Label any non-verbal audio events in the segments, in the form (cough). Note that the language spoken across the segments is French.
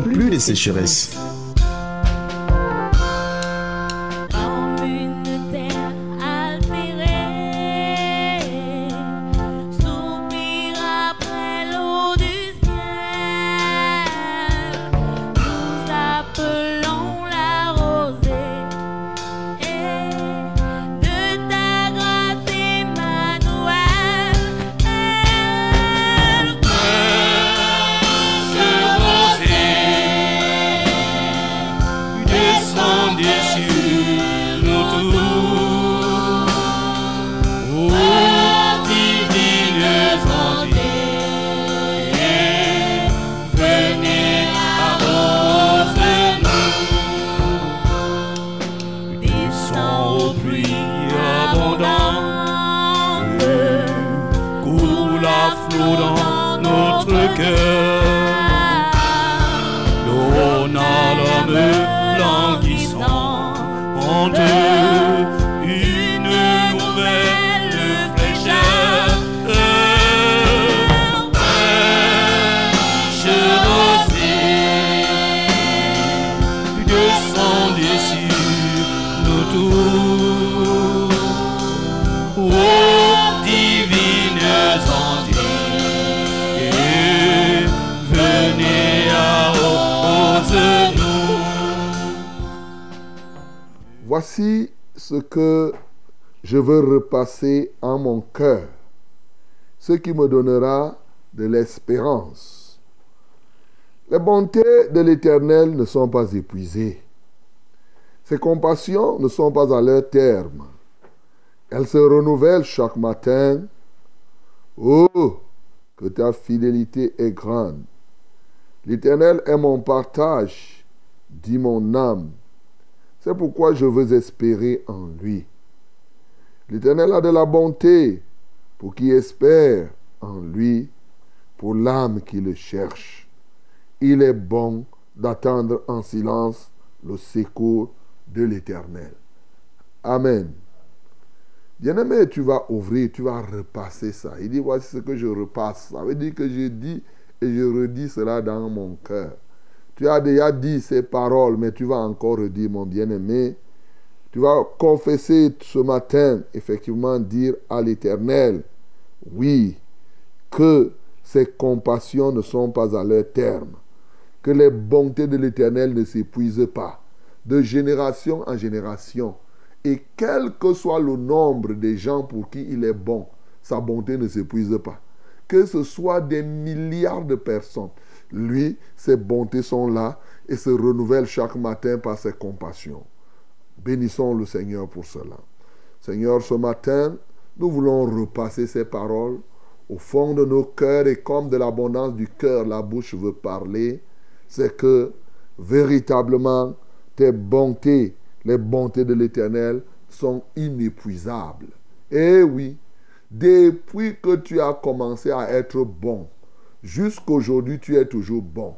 plus de sécheresse. Qui me donnera de l'espérance. Les bontés de l'Éternel ne sont pas épuisées. Ses compassions ne sont pas à leur terme. Elles se renouvellent chaque matin. Oh, que ta fidélité est grande. L'Éternel est mon partage, dit mon âme. C'est pourquoi je veux espérer en lui. L'Éternel a de la bonté pour qui espère en lui, pour l'âme qui le cherche. Il est bon d'attendre en silence le secours de l'Éternel. Amen. Bien-aimé, tu vas ouvrir, tu vas repasser ça. Il dit, voici ce que je repasse. Ça veut dire que je dis et je redis cela dans mon cœur. Tu as déjà dit ces paroles, mais tu vas encore redire, mon bien-aimé. Tu vas confesser ce matin, effectivement, dire à l'Éternel, oui, que ses compassions ne sont pas à leur terme, que les bontés de l'Éternel ne s'épuisent pas, de génération en génération. Et quel que soit le nombre des gens pour qui il est bon, sa bonté ne s'épuise pas. Que ce soit des milliards de personnes, lui, ses bontés sont là et se renouvellent chaque matin par ses compassions. Bénissons le Seigneur pour cela. Seigneur, ce matin, nous voulons repasser ces paroles au fond de nos cœurs et comme de l'abondance du cœur, la bouche veut parler. C'est que véritablement, tes bontés, les bontés de l'Éternel sont inépuisables. Et oui, depuis que tu as commencé à être bon, jusqu'aujourd'hui, tu es toujours bon.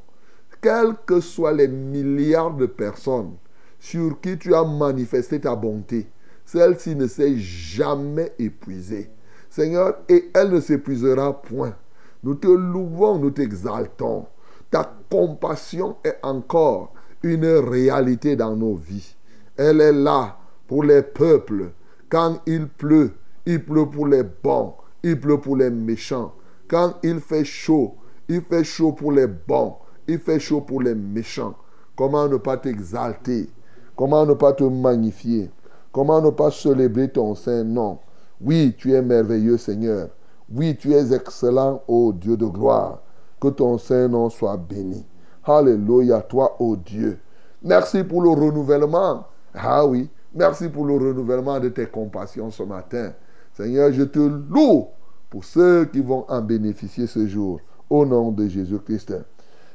Quels que soient les milliards de personnes sur qui tu as manifesté ta bonté, celle-ci ne s'est jamais épuisée. Seigneur, et elle ne s'épuisera point. Nous te louons, nous t'exaltons. Ta compassion est encore une réalité dans nos vies. Elle est là pour les peuples. Quand il pleut, il pleut pour les bons, il pleut pour les méchants. Quand il fait chaud, il fait chaud pour les bons, il fait chaud pour les méchants. Comment ne pas t'exalter? Comment ne pas te magnifier? Comment ne pas célébrer ton saint nom Oui, tu es merveilleux Seigneur. Oui, tu es excellent, ô Dieu de gloire. Que ton saint nom soit béni. Alléluia, toi, ô Dieu. Merci pour le renouvellement. Ah oui, merci pour le renouvellement de tes compassions ce matin. Seigneur, je te loue pour ceux qui vont en bénéficier ce jour. Au nom de Jésus-Christ.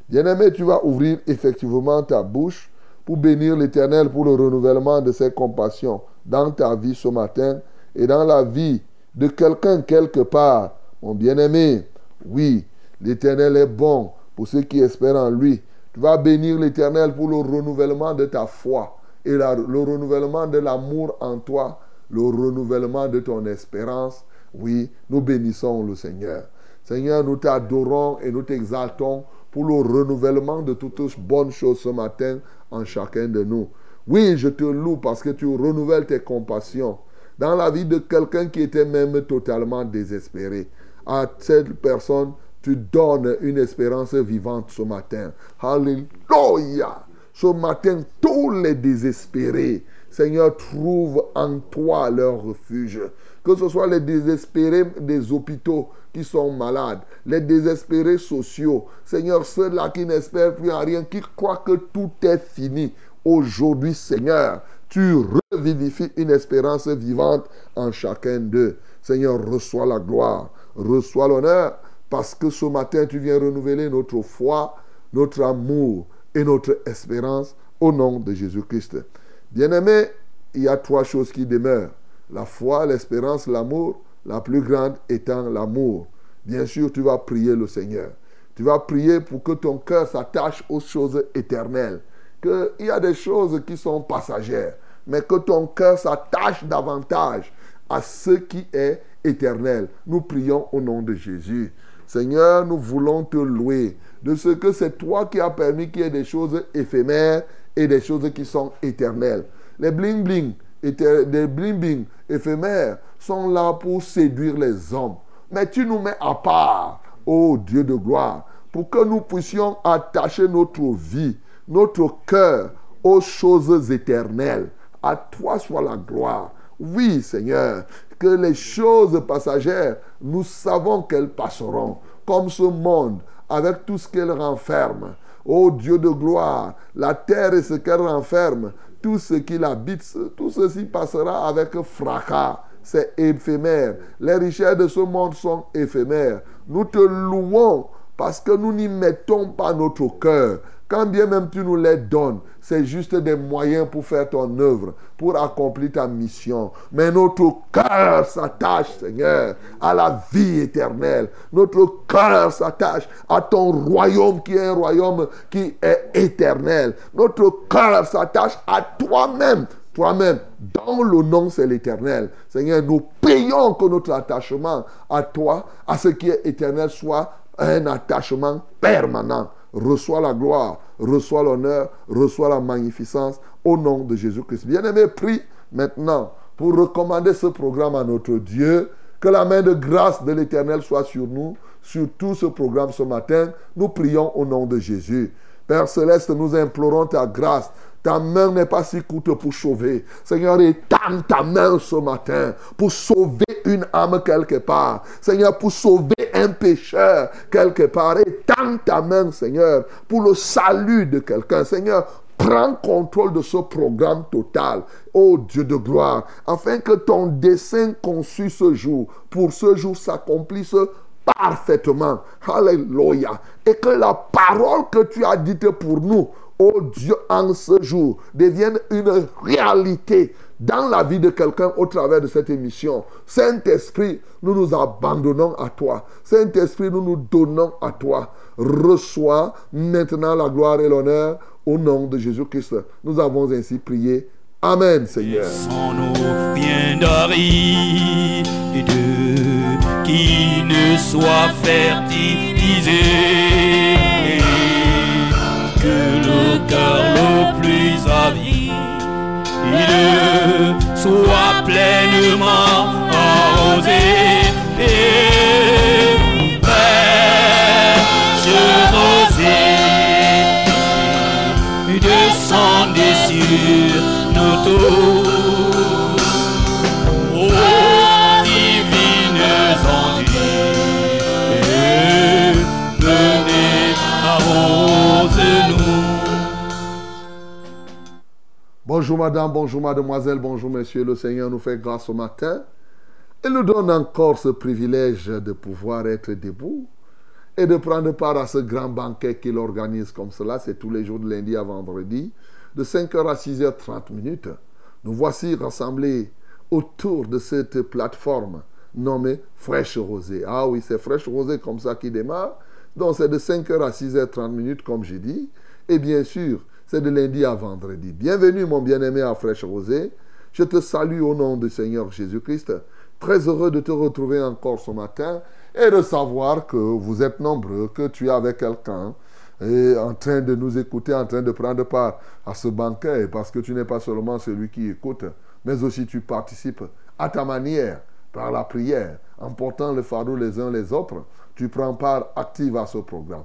Bien-aimé, tu vas ouvrir effectivement ta bouche pour bénir l'Éternel pour le renouvellement de ses compassions dans ta vie ce matin et dans la vie de quelqu'un quelque part. Mon bien-aimé, oui, l'Éternel est bon pour ceux qui espèrent en lui. Tu vas bénir l'Éternel pour le renouvellement de ta foi et le renouvellement de l'amour en toi, le renouvellement de ton espérance. Oui, nous bénissons le Seigneur. Seigneur, nous t'adorons et nous t'exaltons pour le renouvellement de toutes bonnes choses ce matin en chacun de nous. Oui, je te loue parce que tu renouvelles tes compassions dans la vie de quelqu'un qui était même totalement désespéré. À cette personne, tu donnes une espérance vivante ce matin. Alléluia. Ce matin, tous les désespérés, Seigneur, trouvent en toi leur refuge. Que ce soit les désespérés des hôpitaux qui sont malades, les désespérés sociaux, Seigneur, ceux-là qui n'espèrent plus en rien, qui croient que tout est fini. Aujourd'hui, Seigneur, tu revivifies une espérance vivante en chacun d'eux. Seigneur, reçois la gloire, reçois l'honneur, parce que ce matin, tu viens renouveler notre foi, notre amour et notre espérance au nom de Jésus-Christ. Bien-aimé, il y a trois choses qui demeurent. La foi, l'espérance, l'amour, la plus grande étant l'amour. Bien sûr, tu vas prier le Seigneur. Tu vas prier pour que ton cœur s'attache aux choses éternelles. Qu'il y a des choses qui sont passagères, mais que ton cœur s'attache davantage à ce qui est éternel. Nous prions au nom de Jésus. Seigneur, nous voulons te louer de ce que c'est toi qui as permis qu'il y ait des choses éphémères et des choses qui sont éternelles. Les bling-bling, des bling-bling éphémères sont là pour séduire les hommes. Mais tu nous mets à part, ô Dieu de gloire, pour que nous puissions attacher notre vie, notre cœur aux choses éternelles. À toi soit la gloire. Oui, Seigneur, que les choses passagères, nous savons qu'elles passeront, comme ce monde, avec tout ce qu'elle renferme. Ô Dieu de gloire, la terre et ce qu'elle renferme, tout ce qui l'habite, tout ceci passera avec fracas. C'est éphémère. Les richesses de ce monde sont éphémères. Nous te louons parce que nous n'y mettons pas notre cœur. Quand bien même tu nous les donnes, c'est juste des moyens pour faire ton œuvre, pour accomplir ta mission. Mais notre cœur s'attache, Seigneur, à la vie éternelle. Notre cœur s'attache à ton royaume qui est un royaume qui est éternel. Notre cœur s'attache à toi-même. Toi-même, dans le nom, c'est l'éternel. Seigneur, nous prions que notre attachement à toi, à ce qui est éternel, soit un attachement permanent reçois la gloire, reçois l'honneur, reçois la magnificence au nom de Jésus-Christ. Bien-aimé, prie maintenant pour recommander ce programme à notre Dieu. Que la main de grâce de l'Éternel soit sur nous, sur tout ce programme ce matin. Nous prions au nom de Jésus. Père céleste, nous implorons ta grâce ta main n'est pas si courte pour sauver. Seigneur, étends ta main ce matin pour sauver une âme quelque part. Seigneur, pour sauver un pécheur quelque part. Étends ta main, Seigneur, pour le salut de quelqu'un. Seigneur, prends contrôle de ce programme total, ô Dieu de gloire, afin que ton dessein conçu ce jour, pour ce jour, s'accomplisse parfaitement. Alléluia. Et que la parole que tu as dite pour nous, oh Dieu, en ce jour, devienne une réalité dans la vie de quelqu'un au travers de cette émission. Saint-Esprit, nous nous abandonnons à toi. Saint-Esprit, nous nous donnons à toi. Reçois maintenant la gloire et l'honneur au nom de Jésus-Christ. Nous avons ainsi prié. Amen, Seigneur. Plus soit pleinement arrosé et fraîche rosée descendez sur nos tours. Bonjour madame, bonjour mademoiselle, bonjour monsieur. Le Seigneur nous fait grâce au matin. et nous donne encore ce privilège de pouvoir être debout et de prendre part à ce grand banquet qu'il organise comme cela. C'est tous les jours de lundi à vendredi, de 5h à 6h30 minutes. Nous voici rassemblés autour de cette plateforme nommée Fraîche Rosée. Ah oui, c'est Fraîche Rosée comme ça qui démarre. Donc c'est de 5h à 6h30 minutes, comme j'ai dit. Et bien sûr, c'est de lundi à vendredi. Bienvenue, mon bien-aimé à Fraîche Rosée. Je te salue au nom du Seigneur Jésus-Christ. Très heureux de te retrouver encore ce matin et de savoir que vous êtes nombreux, que tu es avec quelqu'un et en train de nous écouter, en train de prendre part à ce banquet, parce que tu n'es pas seulement celui qui écoute, mais aussi tu participes à ta manière, par la prière, en portant le fardeau les uns les autres, tu prends part active à ce programme.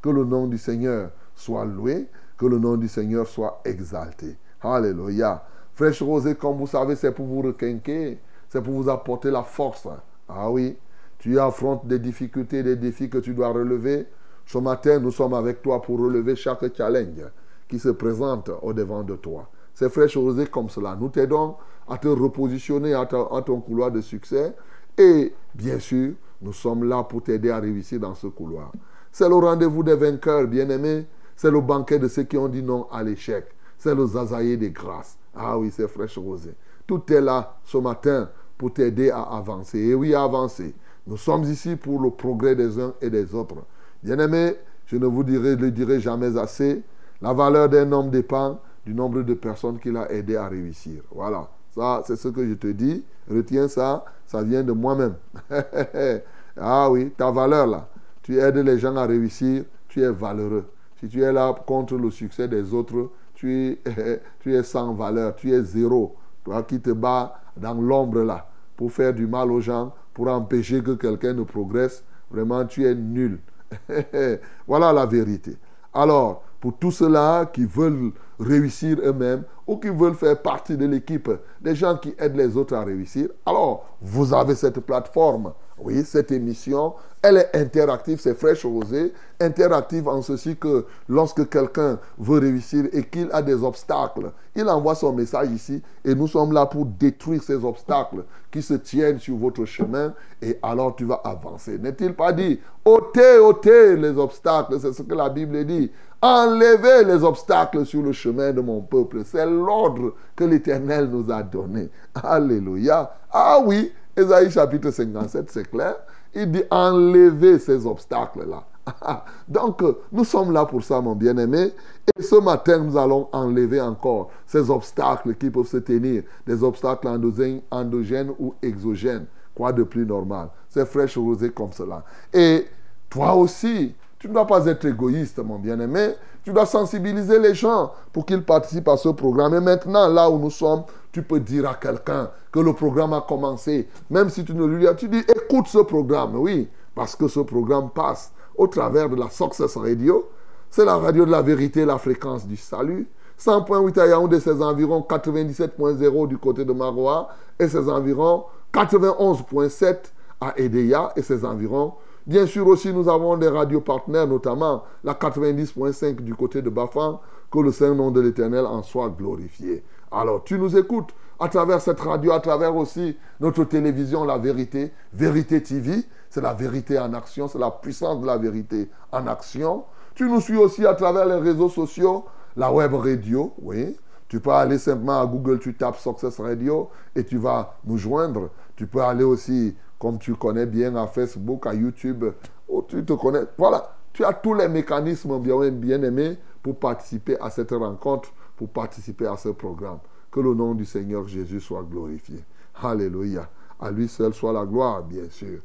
Que le nom du Seigneur soit loué, que le nom du Seigneur soit exalté. Alléluia. Fraîche rosée, comme vous savez, c'est pour vous requinquer, c'est pour vous apporter la force. Ah oui, tu affrontes des difficultés, des défis que tu dois relever. Ce matin, nous sommes avec toi pour relever chaque challenge qui se présente au devant de toi. C'est fraîche rosée comme cela. Nous t'aidons à te repositionner à, ton couloir de succès. Et bien sûr, nous sommes là pour t'aider à réussir dans ce couloir. C'est le rendez-vous des vainqueurs, bien-aimés. C'est le banquet de ceux qui ont dit non à l'échec. C'est le zazaïe des grâces. Ah oui, c'est fraîche rosée. Tout est là ce matin pour t'aider à avancer. Et oui, à avancer. Nous sommes ici pour le progrès des uns et des autres. Bien-aimés, je ne vous dirai, le dirai jamais assez. La valeur d'un homme dépend du nombre de personnes qu'il a aidé à réussir. Voilà. Ça, c'est ce que je te dis. Retiens ça. Ça vient de moi-même. (laughs) ah oui, ta valeur là. Tu aides les gens à réussir. Tu es valeureux. Si tu es là contre le succès des autres, tu es, (laughs) tu es sans valeur. Tu es zéro. Toi qui te bats dans l'ombre là pour faire du mal aux gens, pour empêcher que quelqu'un ne progresse, vraiment tu es nul. (laughs) voilà la vérité. Alors, pour tous ceux-là qui veulent réussir eux-mêmes ou qui veulent faire partie de l'équipe des gens qui aident les autres à réussir, alors vous avez cette plateforme. Oui, cette émission, elle est interactive, c'est fraîche rosée, interactive en ceci que lorsque quelqu'un veut réussir et qu'il a des obstacles, il envoie son message ici et nous sommes là pour détruire ces obstacles qui se tiennent sur votre chemin et alors tu vas avancer. N'est-il pas dit, ôtez, ôtez les obstacles, c'est ce que la Bible dit. Enlevez les obstacles sur le chemin de mon peuple. C'est l'ordre que l'Éternel nous a donné. Alléluia. Ah oui, Esaïe chapitre 57, c'est clair. Il dit enlever ces obstacles-là. (laughs) Donc, nous sommes là pour ça, mon bien-aimé. Et ce matin, nous allons enlever encore ces obstacles qui peuvent se tenir, des obstacles endogènes, ou exogènes. Quoi de plus normal? C'est fraîche rosée comme cela. Et toi aussi, tu ne dois pas être égoïste, mon bien-aimé. Tu dois sensibiliser les gens pour qu'ils participent à ce programme. Et maintenant, là où nous sommes, tu peux dire à quelqu'un que le programme a commencé. Même si tu ne lui dis, tu dis, écoute ce programme. Oui, parce que ce programme passe au travers de la Success Radio. C'est la radio de la vérité, la fréquence du salut. 100.8 à Yaoundé, ses environs 97.0 du côté de Maroa et ses environs 91.7 à Edeya et ses environs Bien sûr aussi, nous avons des radios partenaires, notamment la 90.5 du côté de Bafan, que le Saint-Nom de l'Éternel en soit glorifié. Alors, tu nous écoutes à travers cette radio, à travers aussi notre télévision, la vérité, Vérité TV, c'est la vérité en action, c'est la puissance de la vérité en action. Tu nous suis aussi à travers les réseaux sociaux, la web radio, oui. Tu peux aller simplement à Google, tu tapes Success Radio et tu vas nous joindre. Tu peux aller aussi comme tu connais bien à Facebook, à YouTube, où tu te connais. Voilà, tu as tous les mécanismes bien, bien aimés pour participer à cette rencontre, pour participer à ce programme. Que le nom du Seigneur Jésus soit glorifié. Alléluia. À lui seul soit la gloire, bien sûr.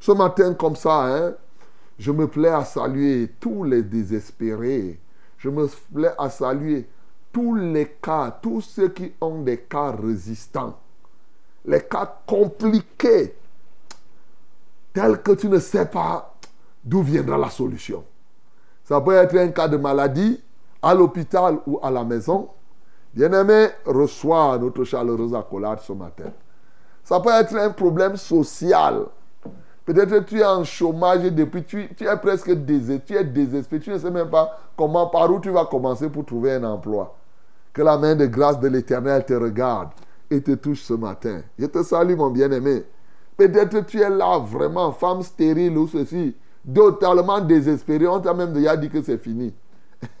Ce matin, comme ça, hein, je me plais à saluer tous les désespérés. Je me plais à saluer tous les cas, tous ceux qui ont des cas résistants, les cas compliqués, tel que tu ne sais pas d'où viendra la solution. Ça peut être un cas de maladie à l'hôpital ou à la maison. Bien-aimé, reçois notre chaleureuse accolade ce matin. Ça peut être un problème social. Peut-être que tu es en chômage et depuis tu, tu es presque désespéré, tu es désespéré, tu ne sais même pas comment, par où tu vas commencer pour trouver un emploi. Que la main de grâce de l'Éternel te regarde et te touche ce matin. Je te salue mon bien-aimé. Peut-être tu es là vraiment, femme stérile ou ceci. totalement désespéré. On t'a même déjà dit que c'est fini.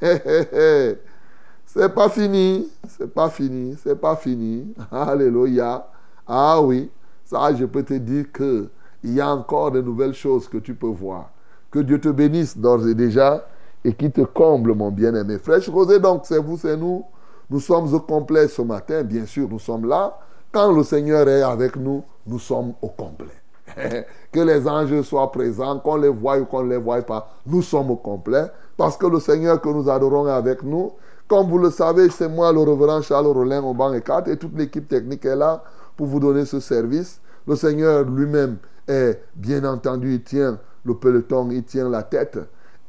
(laughs) c'est pas fini. C'est pas fini. C'est pas fini. (laughs) Alléluia. Ah oui. Ça, je peux te dire que il y a encore de nouvelles choses que tu peux voir. Que Dieu te bénisse d'ores et déjà et qui te comble, mon bien-aimé. Fraîche Rosée, donc, c'est vous, c'est nous. Nous sommes au complet ce matin, bien sûr, nous sommes là. Quand le Seigneur est avec nous, nous sommes au complet. (laughs) que les anges soient présents, qu'on les voie ou qu'on ne les voie pas, nous sommes au complet. Parce que le Seigneur que nous adorons est avec nous. Comme vous le savez, c'est moi, le reverend Charles Rollin au banc et 4 et toute l'équipe technique est là pour vous donner ce service. Le Seigneur lui-même est, bien entendu, il tient le peloton, il tient la tête.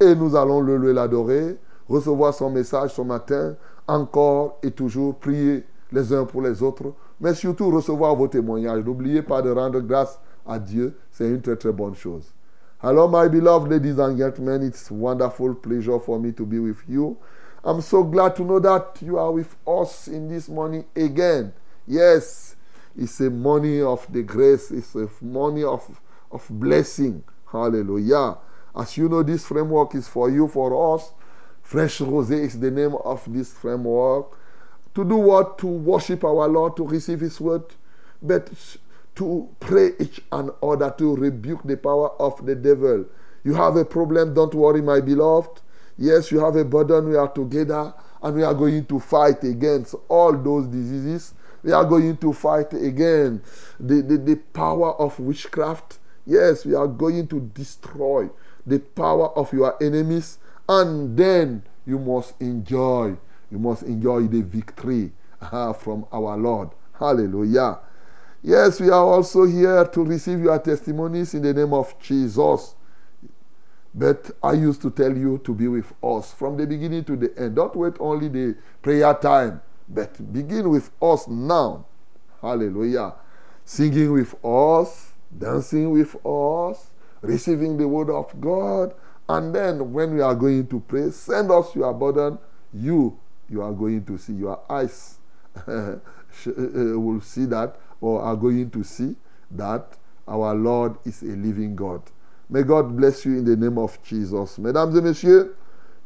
Et nous allons le louer, l'adorer, recevoir son message ce matin, encore et toujours prier les uns pour les autres, mais surtout recevoir vos témoignages. N'oubliez pas de rendre grâce à Dieu, c'est une très très bonne chose. Hello, my beloved ladies and gentlemen, it's wonderful pleasure for me to be with you. I'm so glad to know that you are with us in this morning again. Yes, it's a morning of the grace, it's a morning of, of blessing. Hallelujah. As you know, this framework is for you, for us. Fresh Rosé is the name of this framework. To do what? To worship our Lord, to receive His word, but to pray each and other to rebuke the power of the devil. You have a problem, don't worry, my beloved. Yes, you have a burden, we are together and we are going to fight against all those diseases. We are going to fight again the, the, the power of witchcraft. Yes, we are going to destroy the power of your enemies, and then you must enjoy, you must enjoy the victory uh, from our Lord. Hallelujah. Yes, we are also here to receive your testimonies in the name of Jesus. But I used to tell you to be with us from the beginning to the end. Don't wait only the prayer time, but begin with us now. Hallelujah. Singing with us, dancing with us, receiving the word of God. And then when we are going to pray, send us your burden. You, you are going to see. Your eyes (laughs) eh, eh, will see that or are going to see that our Lord is a living God. May God bless you in the name of Jesus. Mesdames et messieurs,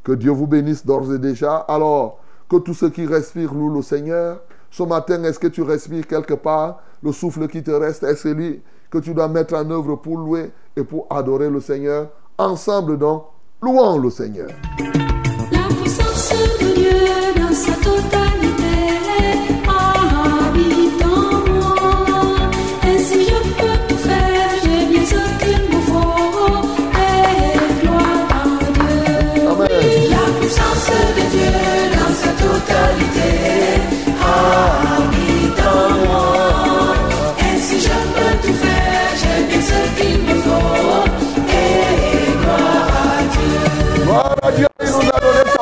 que Dieu vous bénisse d'ores et déjà. Alors, que tous ceux qui respirent louent le Seigneur. Ce matin, est-ce que tu respires quelque part? Le souffle qui te reste est celui que tu dois mettre en œuvre pour louer et pour adorer le Seigneur? Ensemble donc, louons le Seigneur. Oh,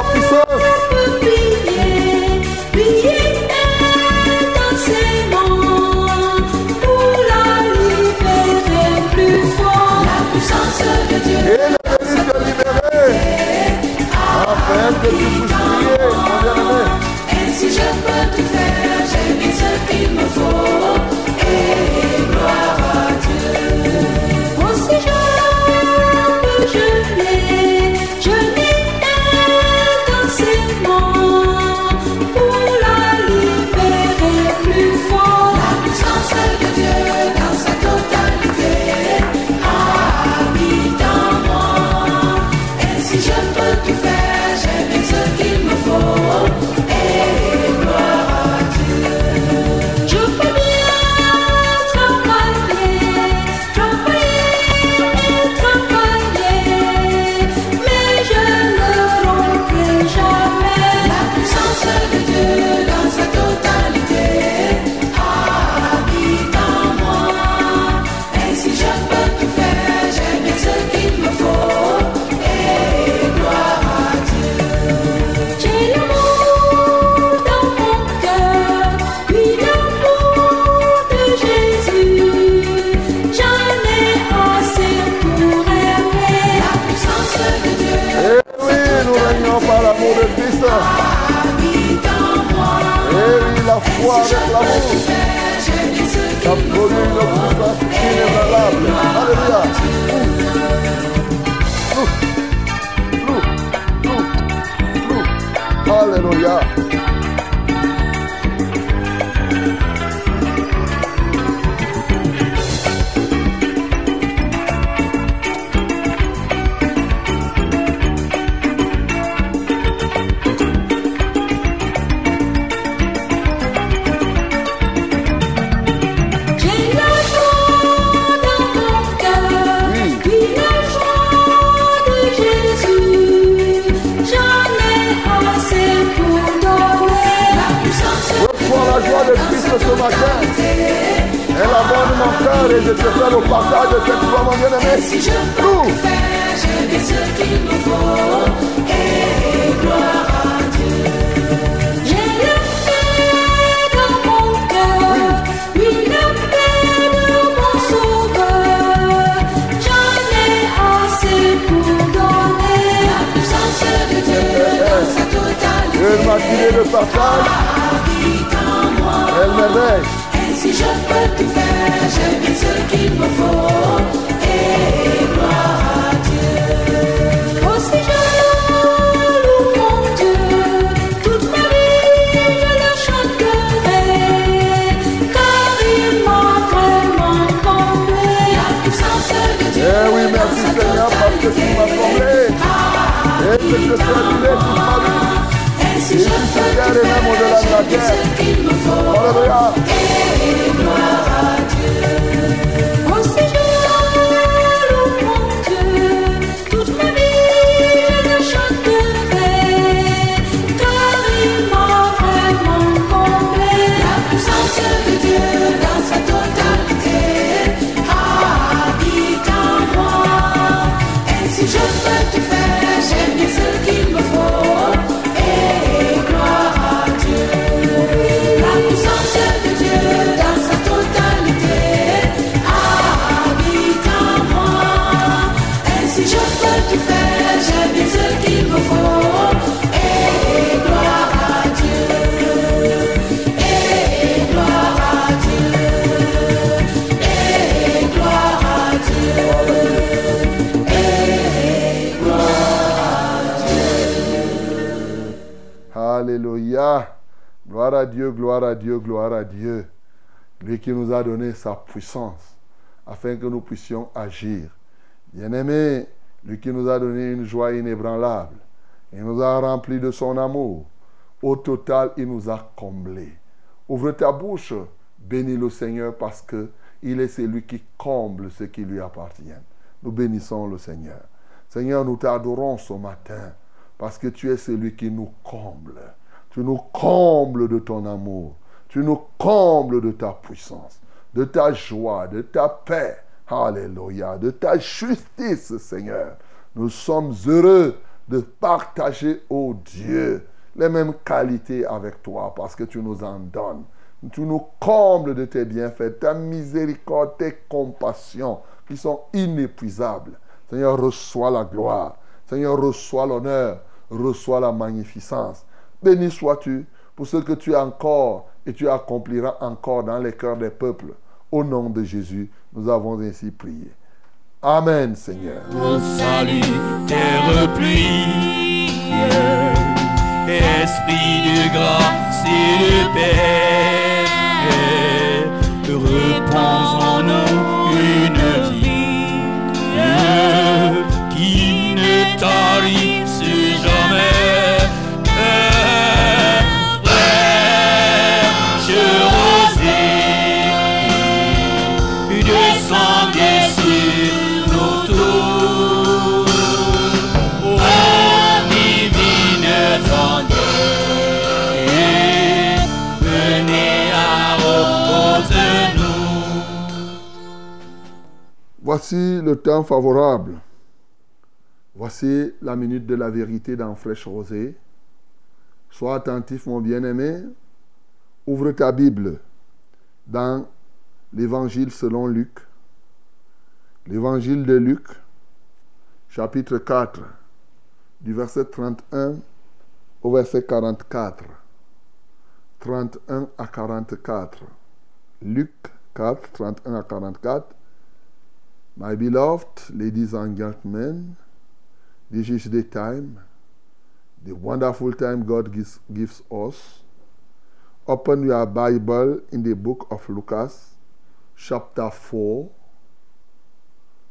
sa puissance afin que nous puissions agir. Bien-aimé, lui qui nous a donné une joie inébranlable. Il nous a remplis de son amour. Au total, il nous a comblés. Ouvre ta bouche, bénis le Seigneur parce que il est celui qui comble ce qui lui appartient. Nous bénissons le Seigneur. Seigneur, nous t'adorons ce matin parce que tu es celui qui nous comble. Tu nous combles de ton amour. Tu nous combles de ta puissance, de ta joie, de ta paix. Alléluia. De ta justice, Seigneur. Nous sommes heureux de partager, ô Dieu, les mêmes qualités avec toi parce que tu nous en donnes. Tu nous combles de tes bienfaits, ta miséricorde, tes compassions qui sont inépuisables. Seigneur, reçois la gloire. Seigneur, reçois l'honneur. Reçois la magnificence. Béni sois-tu pour ce que tu as encore et tu accompliras encore dans les cœurs des peuples. Au nom de Jésus, nous avons ainsi prié. Amen, Seigneur. Ton salut est repris. Esprit de grâce et de paix, repose en nous une vie qui ne tarisse Voici le temps favorable. Voici la minute de la vérité dans Fraîche Rosée. Sois attentif, mon bien-aimé. Ouvre ta Bible dans l'Évangile selon Luc. L'Évangile de Luc, chapitre 4, du verset 31 au verset 44. 31 à 44. Luc 4, 31 à 44. My beloved ladies and gentlemen, This is the time, the wonderful time God gives, gives us. Open your Bible in the book of Lucas, chapter 4,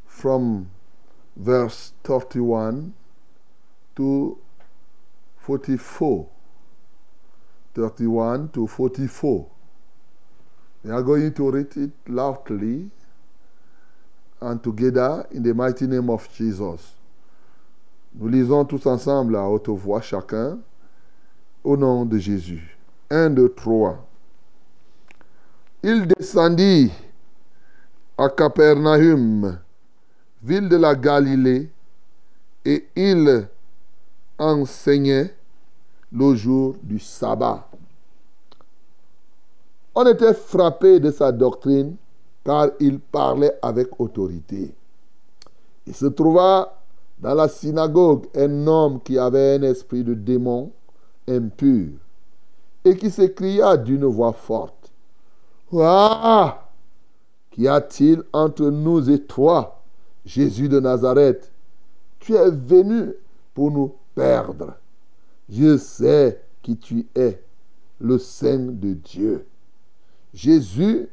from verse 31 to 44. 31 to 44. We are going to read it loudly and together in the mighty name of Jesus. Nous lisons tous ensemble à haute voix chacun au nom de Jésus. 1, 2, 3. Il descendit à Capernaum, ville de la Galilée, et il enseignait le jour du sabbat. On était frappé de sa doctrine car il parlait avec autorité. Il se trouva dans la synagogue un homme qui avait un esprit de démon impur et qui s'écria d'une voix forte, Ah Qu'y a-t-il entre nous et toi, Jésus de Nazareth? Tu es venu pour nous perdre. Je sais qui tu es, le Saint de Dieu. Jésus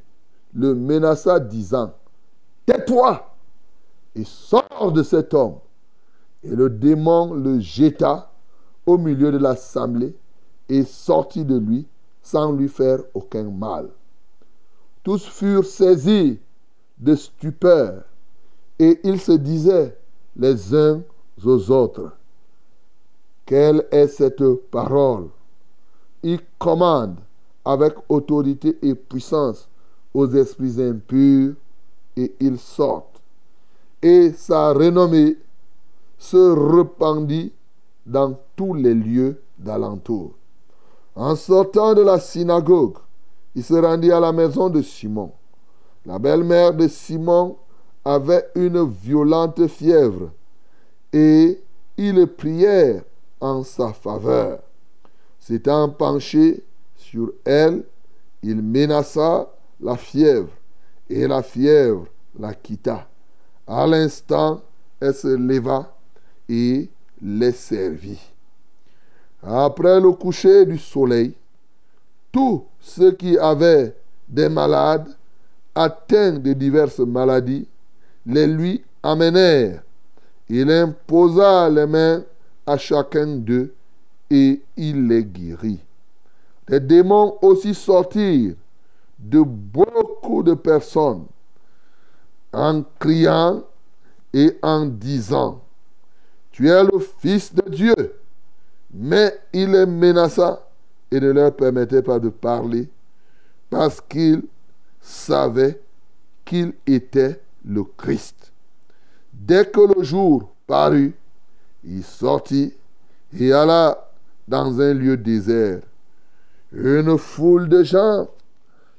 le menaça, disant, Tais-toi et sors de cet homme. Et le démon le jeta au milieu de l'assemblée et sortit de lui sans lui faire aucun mal. Tous furent saisis de stupeur et ils se disaient les uns aux autres, quelle est cette parole? Il commande avec autorité et puissance aux esprits impurs et ils sortent. Et sa renommée se répandit dans tous les lieux d'alentour. En sortant de la synagogue, il se rendit à la maison de Simon. La belle-mère de Simon avait une violente fièvre et ils prièrent en sa faveur. S'étant penché sur elle, il menaça la fièvre et la fièvre la quitta. À l'instant, elle se leva et les servit. Après le coucher du soleil, tous ceux qui avaient des malades atteints de diverses maladies les lui amenèrent. Il imposa les mains à chacun d'eux et il les guérit. Les démons aussi sortirent de beaucoup de personnes en criant et en disant, Tu es le Fils de Dieu. Mais il les menaça et ne leur permettait pas de parler parce qu'il savait qu'il était le Christ. Dès que le jour parut, il sortit et alla dans un lieu désert. Une foule de gens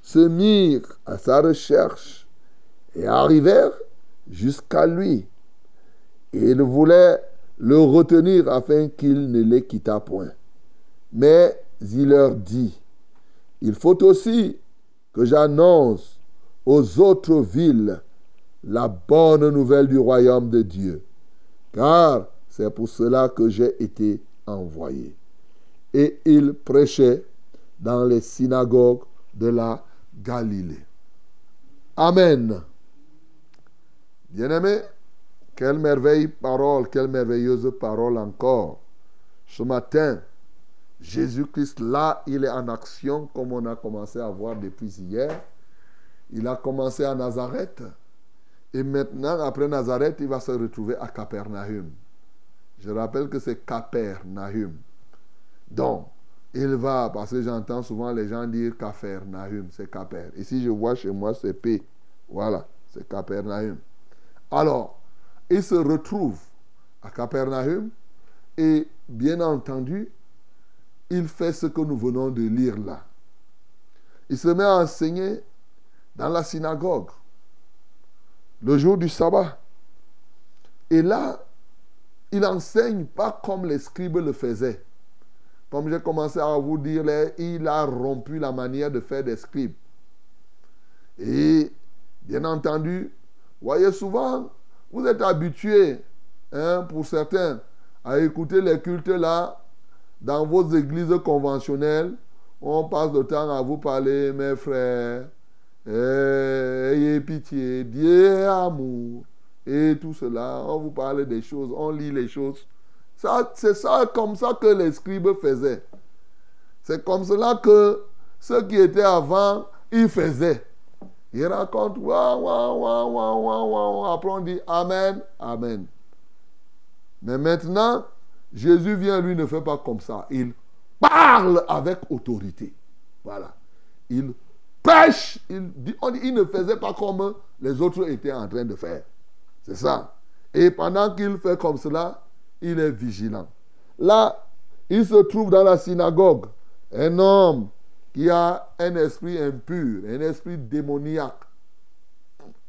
se mirent à sa recherche et arrivèrent jusqu'à lui. Ils voulaient le retenir afin qu'il ne les quittât point. Mais il leur dit, il faut aussi que j'annonce aux autres villes la bonne nouvelle du royaume de Dieu, car c'est pour cela que j'ai été envoyé. Et il prêchait dans les synagogues de la Galilée. Amen. Bien-aimés, quelle merveille parole, quelle merveilleuse parole encore. Ce matin, Jésus-Christ, là, il est en action comme on a commencé à voir depuis hier. Il a commencé à Nazareth. Et maintenant, après Nazareth, il va se retrouver à Capernaum. Je rappelle que c'est Capernaum. Donc, il va, parce que j'entends souvent les gens dire Capernaum, c'est Caper. Ici, je vois chez moi, c'est P. Voilà, c'est Capernaum. Alors, il se retrouve à Capernaum et, bien entendu, il fait ce que nous venons de lire là. Il se met à enseigner dans la synagogue le jour du sabbat. Et là, il enseigne pas comme les scribes le faisaient. Comme j'ai commencé à vous dire, il a rompu la manière de faire des scribes. Et bien entendu, voyez souvent, vous êtes habitués, hein, pour certains, à écouter les cultes là, dans vos églises conventionnelles, on passe le temps à vous parler, mes frères, eh, ayez pitié, Dieu amour, et tout cela. On vous parle des choses, on lit les choses. C'est ça comme ça que les scribes faisaient. C'est comme cela que ceux qui étaient avant, ils faisaient. Ils racontent, waouh. Après on dit Amen, Amen. Mais maintenant, Jésus vient, lui ne fait pas comme ça. Il parle avec autorité. Voilà. Il pêche. Il, dit, on dit, il ne faisait pas comme les autres étaient en train de faire. C'est ça. Et pendant qu'il fait comme cela, il est vigilant. Là, il se trouve dans la synagogue un homme qui a un esprit impur, un esprit démoniaque,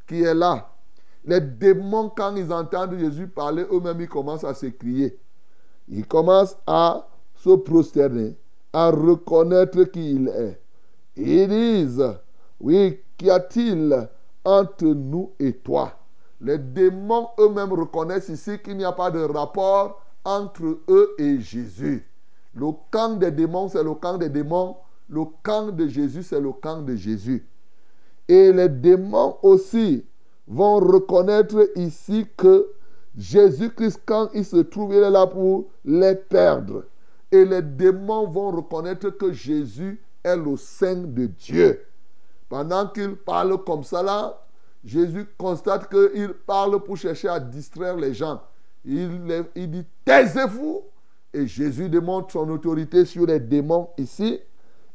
qui est là. Les démons, quand ils entendent Jésus parler, eux-mêmes, ils commencent à s'écrier. Ils commencent à se prosterner, à reconnaître qui il est. Ils disent, oui, qu'y a-t-il entre nous et toi? Les démons eux-mêmes reconnaissent ici qu'il n'y a pas de rapport entre eux et Jésus. Le camp des démons, c'est le camp des démons. Le camp de Jésus, c'est le camp de Jésus. Et les démons aussi vont reconnaître ici que Jésus-Christ, quand il se trouve, il est là pour les perdre. Et les démons vont reconnaître que Jésus est le Saint de Dieu. Pendant qu'il parle comme ça là, Jésus constate qu'il parle pour chercher à distraire les gens. Il, dit, taisez-vous. Et Jésus démontre son autorité sur les démons ici.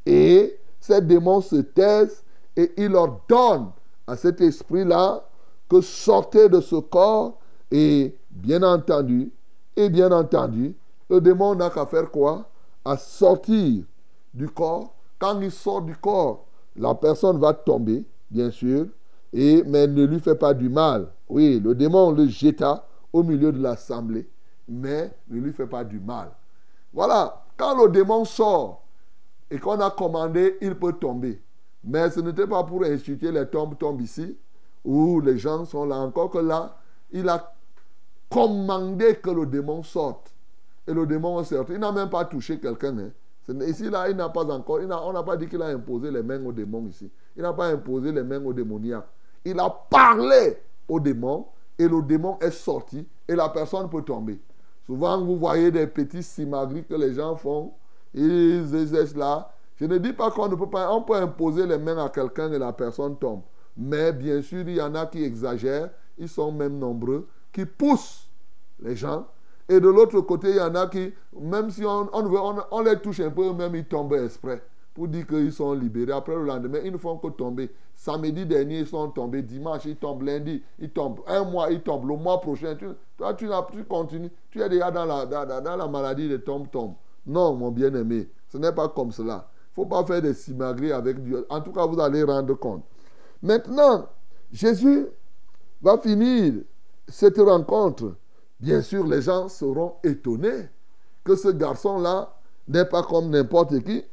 Et ces démons se taisent et il ordonne à cet esprit-là que sortez de ce corps. Et bien entendu, et bien entendu, le démon n'a qu'à faire quoi? À sortir du corps. Quand il sort du corps, la personne va tomber, bien sûr, et, mais ne lui fait pas du mal. Oui, le démon le jeta au milieu de l'assemblée, mais ne lui fait pas du mal. Voilà, quand le démon sort et qu'on a commandé, il peut tomber. Mais ce n'était pas pour instituer les tombes tombent ici, où les gens sont là. Encore que là, il a commandé que le démon sorte. Et le démon est sorti. Il n'a même pas touché quelqu'un. hein. Ici, là, il n'a pas encore. on n'a pas dit qu'il a imposé les mains au démon ici. Il n'a pas imposé les mains au démoniaque. Il a parlé au démon et le démon est sorti et la personne peut tomber. Souvent, vous voyez des petits simagris que les gens font. Ils exercent là. Je ne dis pas qu'on ne peut pas. On peut imposer les mains à quelqu'un et la personne tombe. Mais bien sûr, il y en a qui exagèrent. Ils sont même nombreux, qui poussent les gens. Et de l'autre côté, il y en a qui, même si on, on, les touche un peu, eux-mêmes, ils tombent exprès pour dire qu'ils sont libérés. Après le lendemain, ils ne font que tomber. Samedi dernier, ils sont tombés. Dimanche, ils tombent. Lundi, ils tombent. Un mois, ils tombent. Le mois prochain, tu, toi, tu, tu continues. Tu es déjà dans la, dans, la maladie de tombe-tombe. Non, mon bien-aimé, ce n'est pas comme cela. Il ne faut pas faire des simagris avec Dieu. En tout cas, vous allez rendre compte. Maintenant, Jésus va finir cette rencontre. Bien sûr, les gens seront étonnés que ce garçon-là n'est pas comme n'importe qui.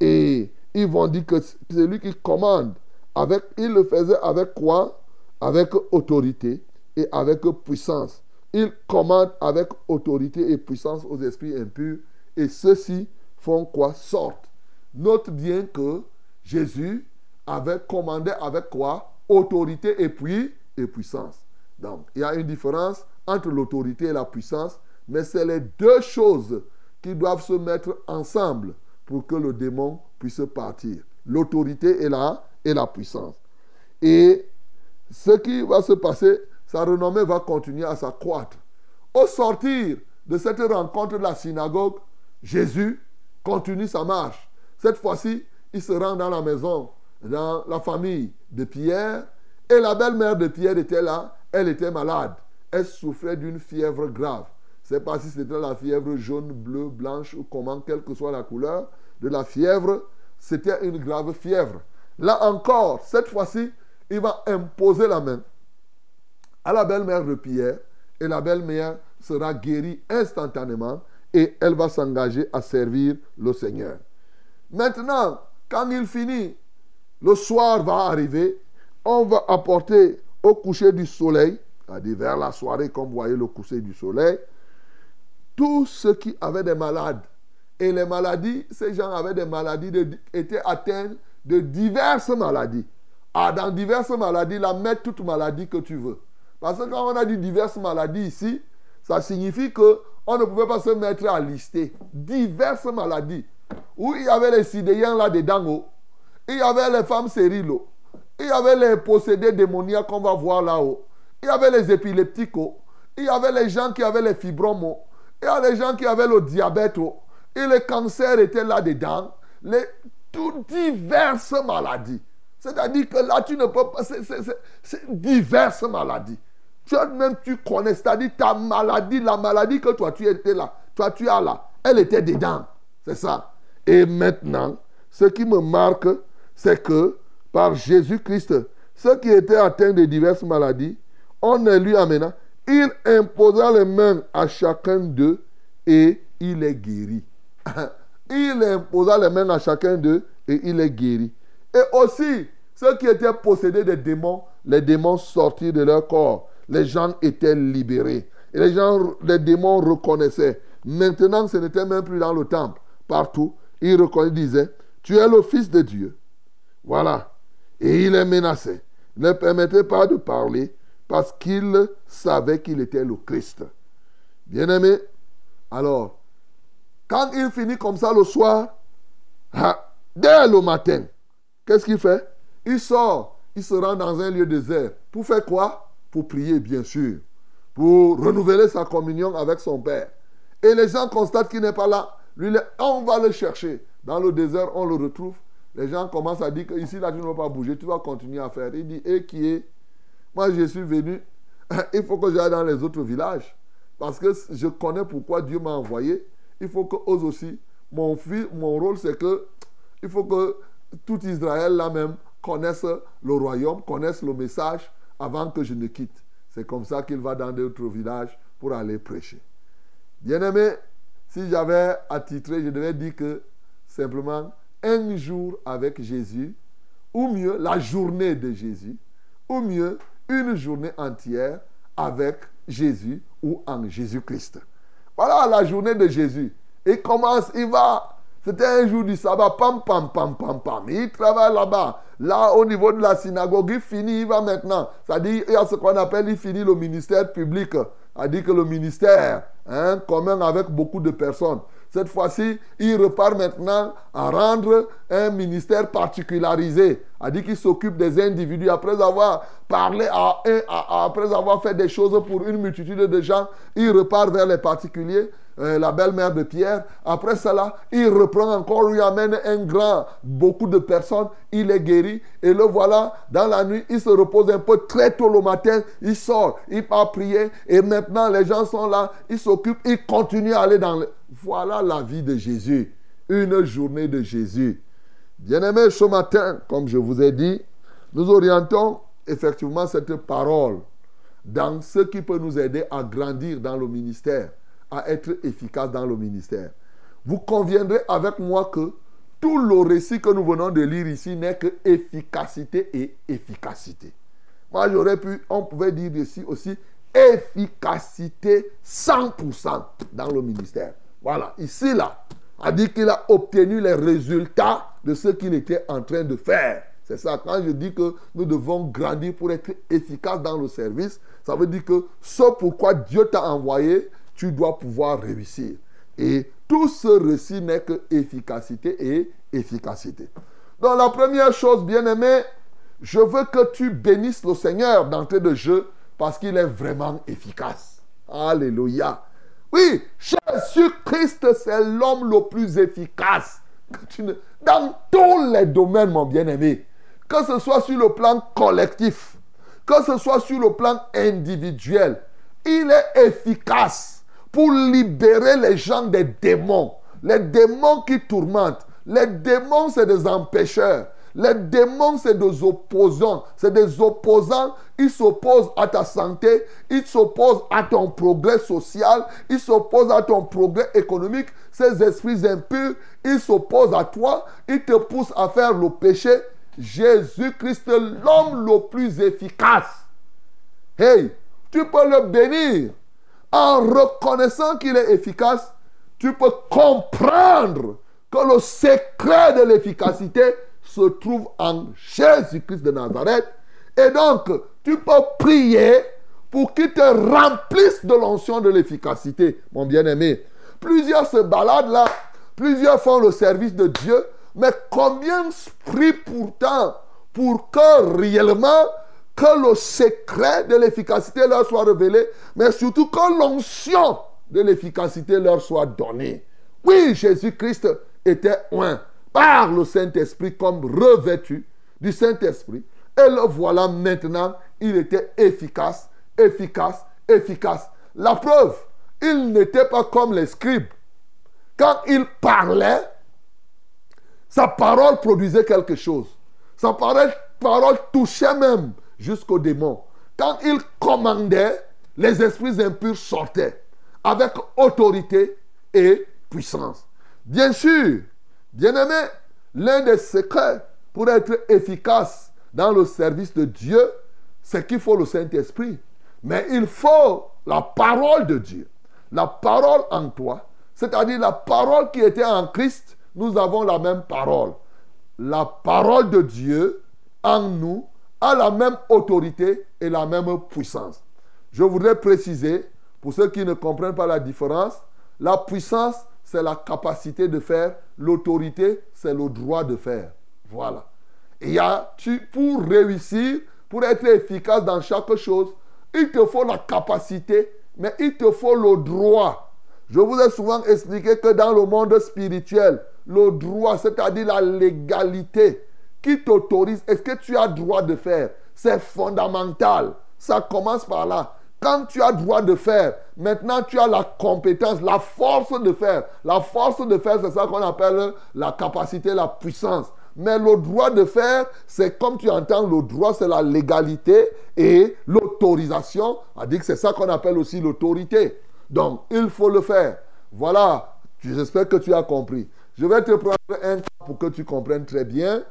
Et ils vont dire que c'est lui qui commande. Il le faisait avec quoi? Avec autorité et avec puissance. Il commande avec autorité et puissance aux esprits impurs. Et ceux-ci font quoi? Sortent. Note bien que Jésus avait commandé avec quoi? Autorité et puis et puissance. Donc, il y a une différence entre l'autorité et la puissance, mais c'est les deux choses qui doivent se mettre ensemble pour que le démon puisse partir. L'autorité et la, et la puissance. Et ce qui va se passer, sa renommée va continuer à s'accroître. Au sortir de cette rencontre de la synagogue, Jésus continue sa marche. Cette fois-ci, il se rend dans la maison, dans la famille de Pierre. Et la belle-mère de Pierre était là. Elle était malade. Elle souffrait d'une fièvre grave. Sais pas si c'était la fièvre jaune, bleue, blanche ou comment, quelle que soit la couleur de la fièvre. C'était une grave fièvre. Là encore, cette fois-ci, il va imposer la main à la belle-mère de Pierre et la belle-mère sera guérie instantanément et elle va s'engager à servir le Seigneur. Maintenant, quand il finit, le soir va arriver, on va apporter au coucher du soleil, c'est-à-dire vers la soirée, comme vous voyez le coucher du soleil, tous ceux qui avaient des malades. Et les maladies, ces gens avaient des maladies, étaient atteints de diverses maladies. Ah, dans diverses maladies, là, mets toute maladie que tu veux. Parce que quand on a dit diverses maladies ici, ça signifie que on ne pouvait pas se mettre à lister diverses maladies. Où il y avait les sidéens là-dedans, oh. il y avait les femmes stériles, oh. il y avait les possédés démoniaques qu'on va voir là-haut, il y avait les épileptiques, oh. il y avait les gens qui avaient les fibromes, oh. il y a les gens qui avaient le diabète, oh. et le cancer était là-dedans, les toutes diverses maladies. C'est-à-dire que là, tu ne peux pas. C'est, diverses maladies. Toi-même, tu connais. C'est-à-dire ta maladie, la maladie que toi, tu étais là, toi, tu as là, elle était dedans. C'est ça. Et maintenant, ce qui me marque, c'est que par Jésus-Christ, ceux qui étaient atteints de diverses maladies, on les lui amena. Il imposa les mains à chacun d'eux et il est guéri. (laughs) il imposa les mains à chacun d'eux et il est guéri. Et aussi, ceux qui étaient possédés des démons, les démons sortirent de leur corps. Les gens étaient libérés. Et les gens, les démons reconnaissaient. Maintenant, ce n'était même plus dans le temple. Partout, ils reconnaissaient, tu es le Fils de Dieu. Voilà. Et il les menaçait. Ne permettait pas de parler parce qu'il savait qu'il était le Christ. Bien-aimé, alors, quand il finit comme ça le soir, dès le matin, qu'est-ce qu'il fait? Il sort, il se rend dans un lieu désert. Pour faire quoi? Pour prier, bien sûr. Pour renouveler sa communion avec son Père. Et les gens constatent qu'il n'est pas là. Lui, on va le chercher. Dans le désert, on le retrouve. Les gens commencent à dire que ici, là, tu ne vas pas bouger, tu vas continuer à faire. Il dit, et qui est? Moi, je suis venu. (laughs) Il faut que j'aille dans les autres villages. Parce que je connais pourquoi Dieu m'a envoyé. Il faut que eux aussi, mon, fils, mon rôle, c'est que il faut que tout Israël là-même connaisse le royaume, connaisse le message avant que je ne quitte. C'est comme ça qu'il va dans d'autres villages pour aller prêcher. Bien-aimé, si j'avais attitré, je devais dire que simplement un jour avec Jésus, ou mieux la journée de Jésus, ou mieux une journée entière avec Jésus ou en Jésus-Christ. Voilà la journée de Jésus. Il commence, il va. C'était un jour du sabbat, pam, pam, pam, pam, pam. Il travaille là-bas. Là, au niveau de la synagogue, il finit, il va maintenant. C'est-à-dire, il y a ce qu'on appelle, il finit le ministère public. C'est-à-dire que le ministère, hein, commun avec beaucoup de personnes. Cette fois-ci, il repart maintenant à rendre un ministère particularisé. A dit qu'il s'occupe des individus après avoir parlé à un, après avoir fait des choses pour une multitude de gens. Il repart vers les particuliers, euh, la belle-mère de Pierre. Après cela, il reprend encore, lui amène un grand, beaucoup de personnes. Il est guéri. Et le voilà, dans la nuit, il se repose un peu très tôt le matin. Il sort, il part prier. Et maintenant, les gens sont là. Il s'occupe, il continue à aller dans le... Voilà la vie de Jésus. Une journée de Jésus. Bien-aimés, ce matin, comme je vous ai dit, nous orientons effectivement cette parole dans ce qui peut nous aider à grandir dans le ministère, à être efficace dans le ministère. Vous conviendrez avec moi que tout le récit que nous venons de lire ici n'est que efficacité et efficacité. Moi, j'aurais pu, on pouvait dire ici aussi efficacité 100% dans le ministère. Voilà, ici, là, a dit qu'il a obtenu les résultats de ce qu'il était en train de faire. C'est ça, quand je dis que nous devons grandir pour être efficaces dans le service, ça veut dire que ce pourquoi Dieu t'a envoyé, tu dois pouvoir réussir. Et tout ce récit n'est que efficacité et efficacité. Donc la première chose, bien aimé, je veux que tu bénisses le Seigneur d'entrée de jeu parce qu'il est vraiment efficace. Alléluia. Oui, Jésus-Christ, c'est l'homme le plus efficace. Dans tous les domaines, mon bien-aimé. Que ce soit sur le plan collectif, que ce soit sur le plan individuel, il est efficace pour libérer les gens des démons. Les démons qui tourmentent. Les démons, c'est des empêcheurs. Les démons, c'est des opposants. C'est des opposants. Ils s'opposent à ta santé. Ils s'opposent à ton progrès social. Ils s'opposent à ton progrès économique. Ces esprits impurs, ils s'opposent à toi. Ils te poussent à faire le péché. Jésus-Christ, l'homme le plus efficace. Hey, tu peux le bénir en reconnaissant qu'il est efficace, tu peux comprendre que le secret de l'efficacité se trouve en Jésus-Christ de Nazareth. Et donc, tu peux prier pour qu'il te remplisse de l'onction de l'efficacité, mon bien-aimé. Plusieurs se baladent là, plusieurs font le service de Dieu, mais combien prient pourtant pour que réellement que le secret de l'efficacité leur soit révélé, mais surtout que l'onction de l'efficacité leur soit donnée. Oui, Jésus-Christ était un par le Saint-Esprit comme revêtu du Saint-Esprit. Et le voilà maintenant, il était efficace, efficace, efficace. La preuve, il n'était pas comme les scribes. Quand il parlait, sa parole produisait quelque chose. Sa parole, parole touchait même jusqu'aux démons. Quand il commandait, les esprits impurs sortaient avec autorité et puissance. Bien sûr, bien aimé, l'un des secrets pour être efficace dans le service de Dieu, c'est qu'il faut le Saint-Esprit. Mais il faut la parole de Dieu. La parole en toi, c'est-à-dire la parole qui était en Christ, nous avons la même parole. La parole de Dieu en nous a la même autorité et la même puissance. Je voudrais préciser, pour ceux qui ne comprennent pas la différence, la puissance, c'est la capacité de faire, l'autorité, c'est le droit de faire. Voilà. Et y a, tu, pour réussir, pour être efficace dans chaque chose, il te faut la capacité, mais il te faut le droit. Je vous ai souvent expliqué que dans le monde spirituel, le droit, c'est-à-dire la légalité, qui t'autorise, est-ce que tu as droit de faire? C'est fondamental. Ça commence par là. Quand tu as droit de faire, maintenant tu as la compétence, la force de faire. La force de faire, c'est ça qu'on appelle la capacité, la puissance. Mais le droit de faire, c'est comme tu entends, le droit, c'est la légalité et l'autorisation. On c'est ça qu'on appelle aussi l'autorité. Donc, il faut le faire. Voilà. J'espère que tu as compris. Je vais te prendre un cas pour que tu comprennes très bien.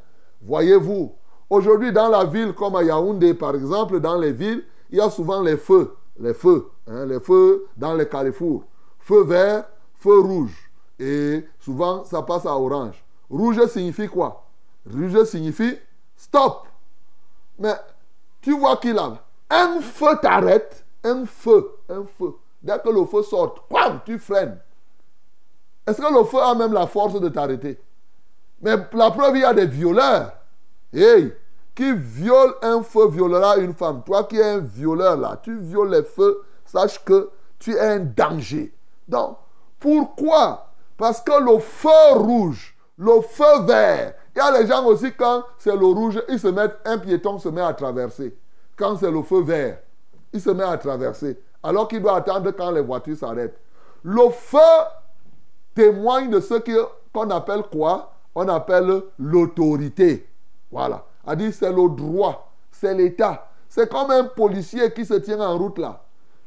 Voyez-vous, aujourd'hui dans la ville comme à Yaoundé, par exemple, dans les villes, il y a souvent les feux. Les feux. hein, les feux dans les carrefours. Feu vert, feu rouge. Et souvent, ça passe à orange. Rouge signifie quoi? Rouge signifie stop. Mais tu vois qu'il a un feu t'arrête, un feu, un feu. Dès que le feu sort, bam, tu freines. Est-ce que le feu a même la force de t'arrêter? Mais la preuve, il y a des violeurs. Hey, qui viole un feu violera une femme. Toi qui es un violeur là, tu violes les feux, sache que tu es un danger. Donc, pourquoi? Parce que le feu rouge, le feu vert, il y a les gens aussi quand c'est le rouge, ils se mettent, un piéton se met à traverser. Quand c'est le feu vert, il se met à traverser. Alors qu'il doit attendre quand les voitures s'arrêtent. Le feu témoigne de ce qu'on appelle quoi? On appelle l'autorité. Voilà. A dit c'est le droit, c'est l'État. C'est comme un policier qui se tient en route là.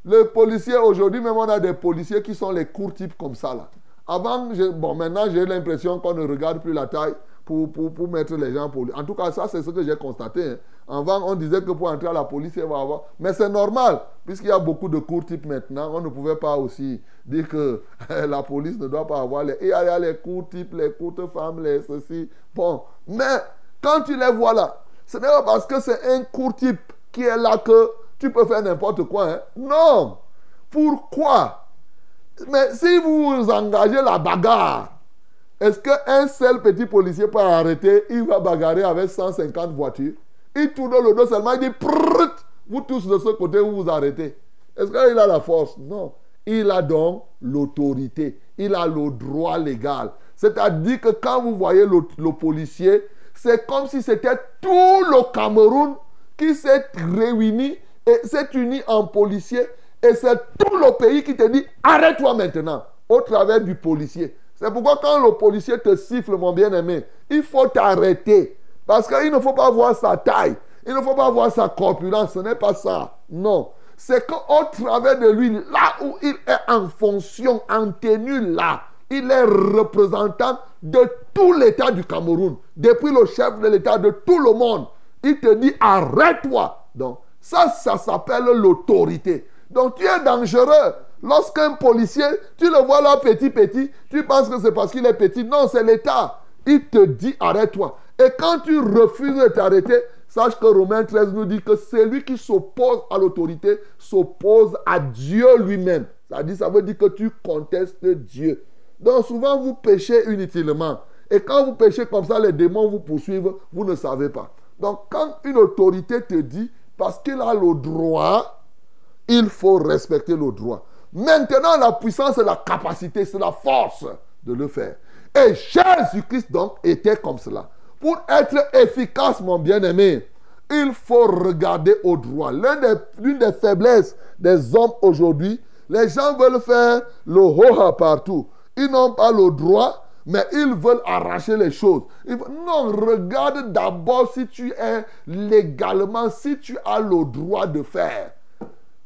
Le policier, aujourd'hui même, on a des policiers qui sont les courts types comme ça là. Avant, bon, maintenant j'ai l'impression qu'on ne regarde plus la taille pour, pour, pour mettre les gens pour En tout cas, ça c'est ce que j'ai constaté. hein. Avant, on disait que pour entrer à la police, il va avoir. Mais c'est normal, puisqu'il y a beaucoup de courts types maintenant. On ne pouvait pas aussi dire que (laughs) la police ne doit pas avoir les. Il y a les courts types, les courtes femmes, les ceci. Bon, mais quand tu les vois là, ce n'est pas parce que c'est un court type qui est là que tu peux faire n'importe quoi. hein. Non. Pourquoi? Mais si vous engagez la bagarre, est-ce qu'un seul petit policier peut arrêter? Il va bagarrer avec 150 voitures. Il tourne le dos seulement, il dit Prrrt Vous tous de ce côté, vous vous arrêtez. Est-ce qu'il a la force? Non. Il a donc l'autorité. Il a le droit légal. C'est-à-dire que quand vous voyez le, le policier, c'est comme si c'était tout le Cameroun qui s'est réuni et s'est uni en policier. Et c'est tout le pays qui te dit arrête-toi maintenant au travers du policier. C'est pourquoi quand le policier te siffle, mon bien-aimé, il faut t'arrêter. Parce qu'il ne faut pas voir sa taille. Il ne faut pas voir sa corpulence. Ce n'est pas ça. Non. C'est qu'au travers de lui, là où il est en fonction, en tenue là, il est représentant de tout l'État du Cameroun. Depuis le chef de l'État, de tout le monde. Il te dit arrête-toi. Donc, ça, ça s'appelle l'autorité. Donc, tu es dangereux. Lorsqu'un policier, tu le vois là petit, petit, tu penses que c'est parce qu'il est petit. Non, c'est l'État. Il te dit arrête-toi. Et quand tu refuses de t'arrêter, sache que Romains 13 nous dit que celui qui s'oppose à l'autorité s'oppose à Dieu lui-même. Ça, veut dire que tu contestes Dieu. Donc souvent vous péchez inutilement. Et quand vous péchez comme ça, les démons vous poursuivent, vous ne savez pas. Donc quand une autorité te dit, parce qu'il a le droit, il faut respecter le droit. Maintenant, la puissance et la capacité, c'est la force de le faire. Et Jésus-Christ, donc, était comme cela. Pour être efficace, mon bien-aimé, il faut regarder au droit. L'une des, des faiblesses des hommes aujourd'hui, les gens veulent faire le ho partout. Ils n'ont pas le droit, mais ils veulent arracher les choses. Non, regarde d'abord si tu es légalement, si tu as le droit de faire.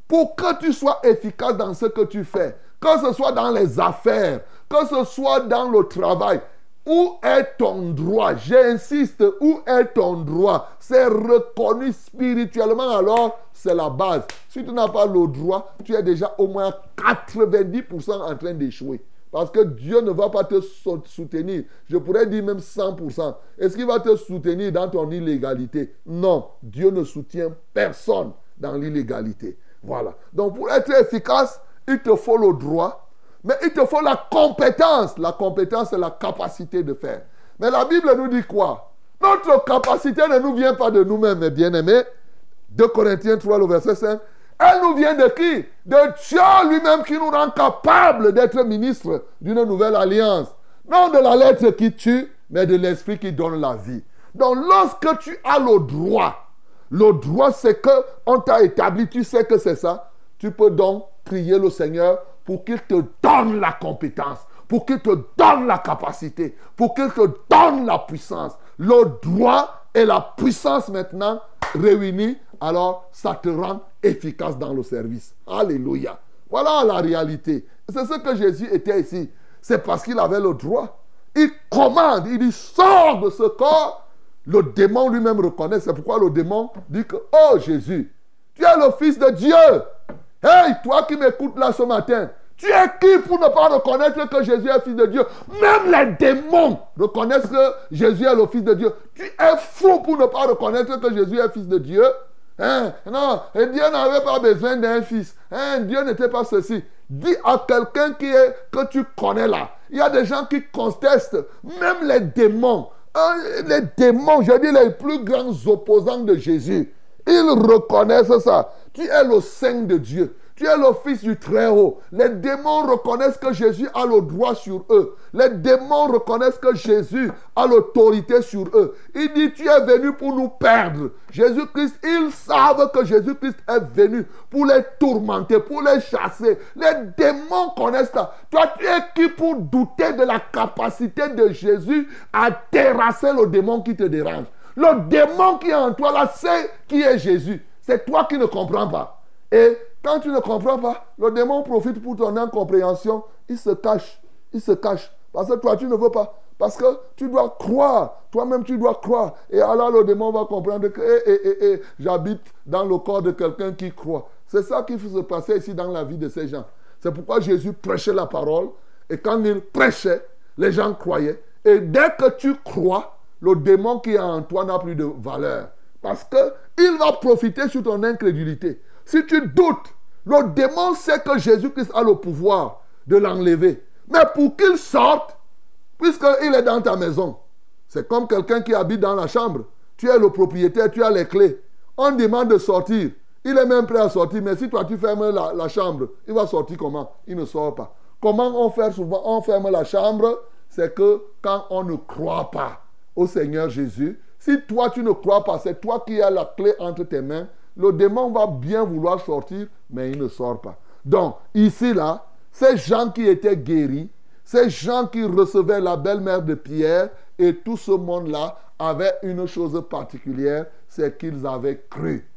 Pour que tu sois efficace dans ce que tu fais, que ce soit dans les affaires, que ce soit dans le travail, où est ton droit? J'insiste, où est ton droit? C'est reconnu spirituellement, alors c'est la base. Si tu n'as pas le droit, tu es déjà au moins 90% en train d'échouer. Parce que Dieu ne va pas te sou- soutenir. Je pourrais dire même 100%. Est-ce qu'il va te soutenir dans ton illégalité? Non, Dieu ne soutient personne dans l'illégalité. Voilà. Donc pour être efficace, il te faut le droit, mais il te faut la compétence. La compétence, c'est la capacité de faire. Mais la Bible nous dit quoi? Notre capacité ne nous vient pas de nous-mêmes, mes bien-aimés. 2 Corinthiens 3, le verset 5. Elle nous vient de qui? De Dieu lui-même qui nous rend capable d'être ministre d'une nouvelle alliance. Non de la lettre qui tue, mais de l'esprit qui donne la vie. Donc lorsque tu as le droit, le droit c'est que on t'a établi, tu sais que c'est ça, tu peux donc prier le Seigneur pour qu'il te donne la compétence, pour qu'il te donne la capacité, pour qu'il te donne la puissance. Le droit et la puissance maintenant réunis, alors ça te rend efficace dans le service. Alléluia. Voilà la réalité. C'est ce que Jésus était ici. C'est parce qu'il avait le droit. Il commande, il dit sors de ce corps. Le démon lui-même reconnaît. C'est pourquoi le démon dit que, oh Jésus, tu es le Fils de Dieu. Hey, toi qui m'écoutes là ce matin, tu es qui pour ne pas reconnaître que Jésus est Fils de Dieu? Même les démons reconnaissent que Jésus est le Fils de Dieu. Tu es fou pour ne pas reconnaître que Jésus est Fils de Dieu. Hein? Non, Dieu n'avait pas besoin d'un fils. Hein? Dieu n'était pas ceci. Dis à quelqu'un qui est, que tu connais là. Il y a des gens qui contestent, même les démons. Hein, Les démons, je dis les plus grands opposants de Jésus. Ils reconnaissent ça. Tu es le Saint de Dieu. Tu es le Fils du Très-Haut. Les démons reconnaissent que Jésus a le droit sur eux. Les démons reconnaissent que Jésus a l'autorité sur eux. Il dit, tu es venu pour nous perdre. Jésus-Christ, ils savent que Jésus-Christ est venu pour les tourmenter, pour les chasser. Les démons connaissent ça. Toi, tu es qui pour douter de la capacité de Jésus à terrasser le démon qui te dérange? Le démon qui est en toi là, c'est qui est Jésus. C'est toi qui ne comprends pas. Et quand tu ne comprends pas, le démon profite pour ton incompréhension. Il se cache. Il se cache. Parce que toi, tu ne veux pas. Parce que tu dois croire. Toi-même, tu dois croire. Et alors, le démon va comprendre que eh, eh, eh, eh, j'habite dans le corps de quelqu'un qui croit. C'est ça qui se passer ici dans la vie de ces gens. C'est pourquoi Jésus prêchait la parole. Et quand il prêchait, les gens croyaient. Et dès que tu crois, le démon qui est en toi n'a plus de valeur. Parce qu'il va profiter sur ton incrédulité. Si tu doutes, le démon sait que Jésus-Christ a le pouvoir de l'enlever. Mais pour qu'il sorte, puisqu'il est dans ta maison, c'est comme quelqu'un qui habite dans la chambre. Tu es le propriétaire, tu as les clés. On demande de sortir. Il est même prêt à sortir, mais si toi tu fermes la, chambre, il va sortir comment? Il ne sort pas. Comment on fait souvent? On ferme la chambre, c'est que quand on ne croit pas au Seigneur Jésus, si toi tu ne crois pas, c'est toi qui as la clé entre tes mains, le démon va bien vouloir sortir, mais il ne sort pas. Donc, ici, là, ces gens qui étaient guéris, ces gens qui recevaient la belle-mère de Pierre et tout ce monde-là avait une chose particulière, c'est qu'ils avaient cru.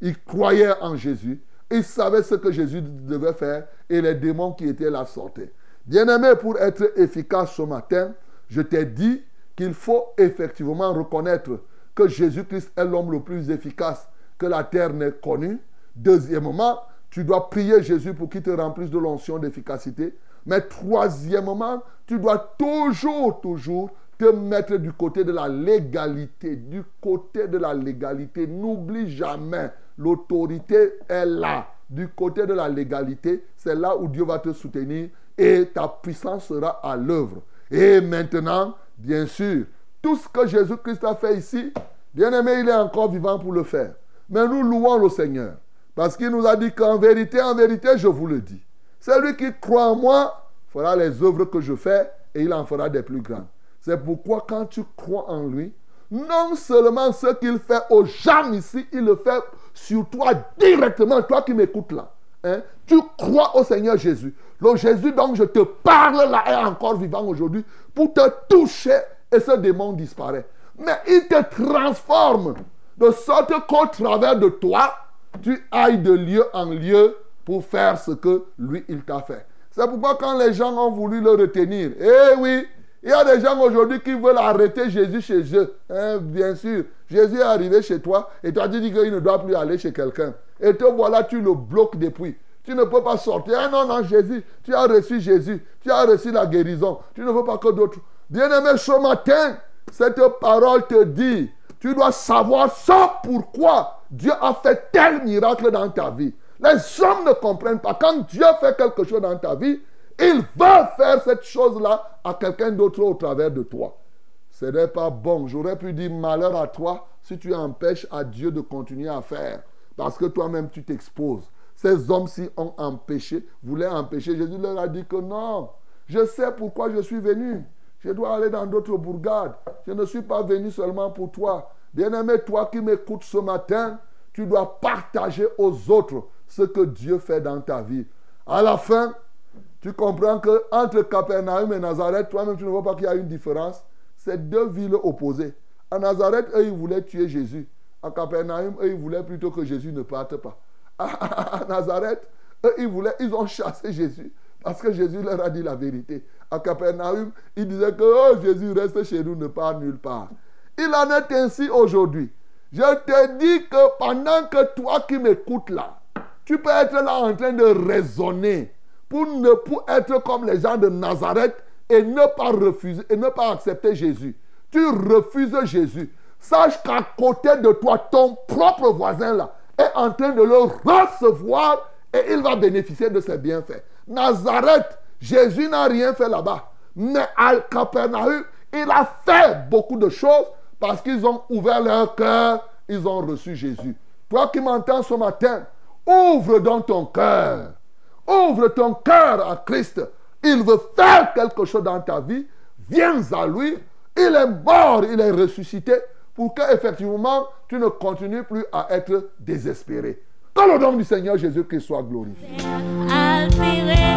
Ils croyaient en Jésus, ils savaient ce que Jésus devait faire et les démons qui étaient là sortaient. Bien-aimé, pour être efficace ce matin, je t'ai dit qu'il faut effectivement reconnaître que Jésus-Christ est l'homme le plus efficace que la terre n'ait connu. Deuxièmement, tu dois prier Jésus pour qu'il te remplisse de l'onction d'efficacité. Mais troisièmement, tu dois toujours, toujours te mettre du côté de la légalité. Du côté de la légalité. N'oublie jamais, l'autorité est là. Du côté de la légalité, c'est là où Dieu va te soutenir et ta puissance sera à l'œuvre. Et maintenant, bien sûr, tout ce que Jésus-Christ a fait ici, bien aimé, il est encore vivant pour le faire. Mais nous louons le Seigneur. Parce qu'il nous a dit qu'en vérité, en vérité, je vous le dis. Celui qui croit en moi fera les œuvres que je fais et il en fera des plus grandes. C'est pourquoi quand tu crois en lui, non seulement ce qu'il fait aux gens ici, il le fait sur toi directement, toi qui m'écoutes là. Hein, tu crois au Seigneur Jésus. Le Jésus dont je te parle là est encore vivant aujourd'hui pour te toucher et ce démon disparaît. Mais il te transforme de sorte qu'au travers de toi, tu ailles de lieu en lieu pour faire ce que lui, il t'a fait. C'est pourquoi quand les gens ont voulu le retenir, eh oui, il y a des gens aujourd'hui qui veulent arrêter Jésus chez eux. Hein, bien sûr, Jésus est arrivé chez toi et tu as dit qu'il ne doit plus aller chez quelqu'un. Et te voilà, tu le bloques depuis. Tu ne peux pas sortir. Ah non, non, Jésus, tu as reçu Jésus. Tu as reçu la guérison. Tu ne veux pas que d'autres. Bien-aimé, ce matin, cette parole te dit, tu dois savoir ça pourquoi Dieu a fait tel miracle dans ta vie. Les hommes ne comprennent pas. Quand Dieu fait quelque chose dans ta vie, il va faire cette chose-là à quelqu'un d'autre au travers de toi. Ce n'est pas bon. J'aurais pu dire malheur à toi si tu empêches à Dieu de continuer à faire. Parce que toi-même, tu t'exposes. Ces hommes-ci ont empêché, voulaient empêcher. Jésus leur a dit que non, je sais pourquoi je suis venu. Je dois aller dans d'autres bourgades. Je ne suis pas venu seulement pour toi. Bien-aimé, toi qui m'écoutes ce matin, tu dois partager aux autres ce que Dieu fait dans ta vie. À la fin, tu comprends que entre Capernaum et Nazareth, toi-même, tu ne vois pas qu'il y a une différence. C'est deux villes opposées. À Nazareth, eux, ils voulaient tuer Jésus. À Capernaum, eux, ils voulaient plutôt que Jésus ne parte pas. (laughs) À Nazareth, eux, ils voulaient, ils ont chassé Jésus. Parce que Jésus leur a dit la vérité. À Capernaum, ils disaient que oh, Jésus reste chez nous, ne part nulle part. Il en est ainsi aujourd'hui. Je te dis que pendant que toi qui m'écoutes là, tu peux être là en train de raisonner pour ne pour être comme les gens de Nazareth et ne pas refuser et ne pas accepter Jésus. Tu refuses Jésus. Sache qu'à côté de toi, ton propre voisin là est en train de le recevoir et il va bénéficier de ses bienfaits. Nazareth, Jésus n'a rien fait là-bas. Mais à Capernaum, il a fait beaucoup de choses parce qu'ils ont ouvert leur cœur, ils ont reçu Jésus. Toi qui m'entends ce matin, ouvre donc ton cœur. Ouvre ton cœur à Christ. Il veut faire quelque chose dans ta vie. Viens à lui. Il est mort, il est ressuscité pour que effectivement tu ne continues plus à être désespéré. Que le nom du Seigneur Jésus-Christ soit glorifié. I'll.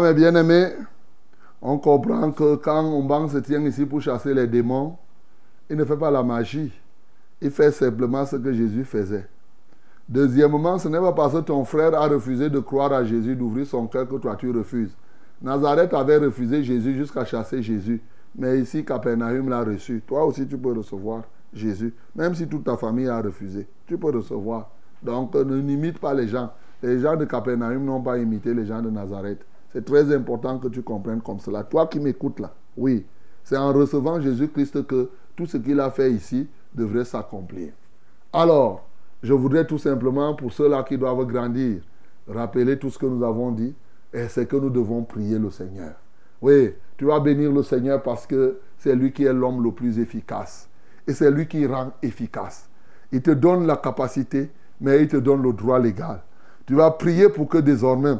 Mes bien-aimés, on comprend que quand on banque se tient ici pour chasser les démons, il ne fait pas la magie. Il fait simplement ce que Jésus faisait. Deuxièmement, ce n'est pas parce que ton frère a refusé de croire à Jésus, d'ouvrir son cœur que toi tu refuses. Nazareth avait refusé Jésus jusqu'à chasser Jésus. Mais ici, Capernaum l'a reçu. Toi aussi, tu peux recevoir Jésus. Même si toute ta famille a refusé, tu peux recevoir. Donc, ne n'imite pas les gens. Les gens de Capernaum n'ont pas imité les gens de Nazareth. C'est très important que tu comprennes comme cela. Toi qui m'écoutes là, oui, c'est en recevant Jésus-Christ que tout ce qu'il a fait ici devrait s'accomplir. Alors, je voudrais tout simplement, pour ceux-là qui doivent grandir, rappeler tout ce que nous avons dit, et c'est que nous devons prier le Seigneur. Oui, tu vas bénir le Seigneur parce que c'est lui qui est l'homme le plus efficace. Et c'est lui qui rend efficace. Il te donne la capacité, mais il te donne le droit légal. Tu vas prier pour que désormais,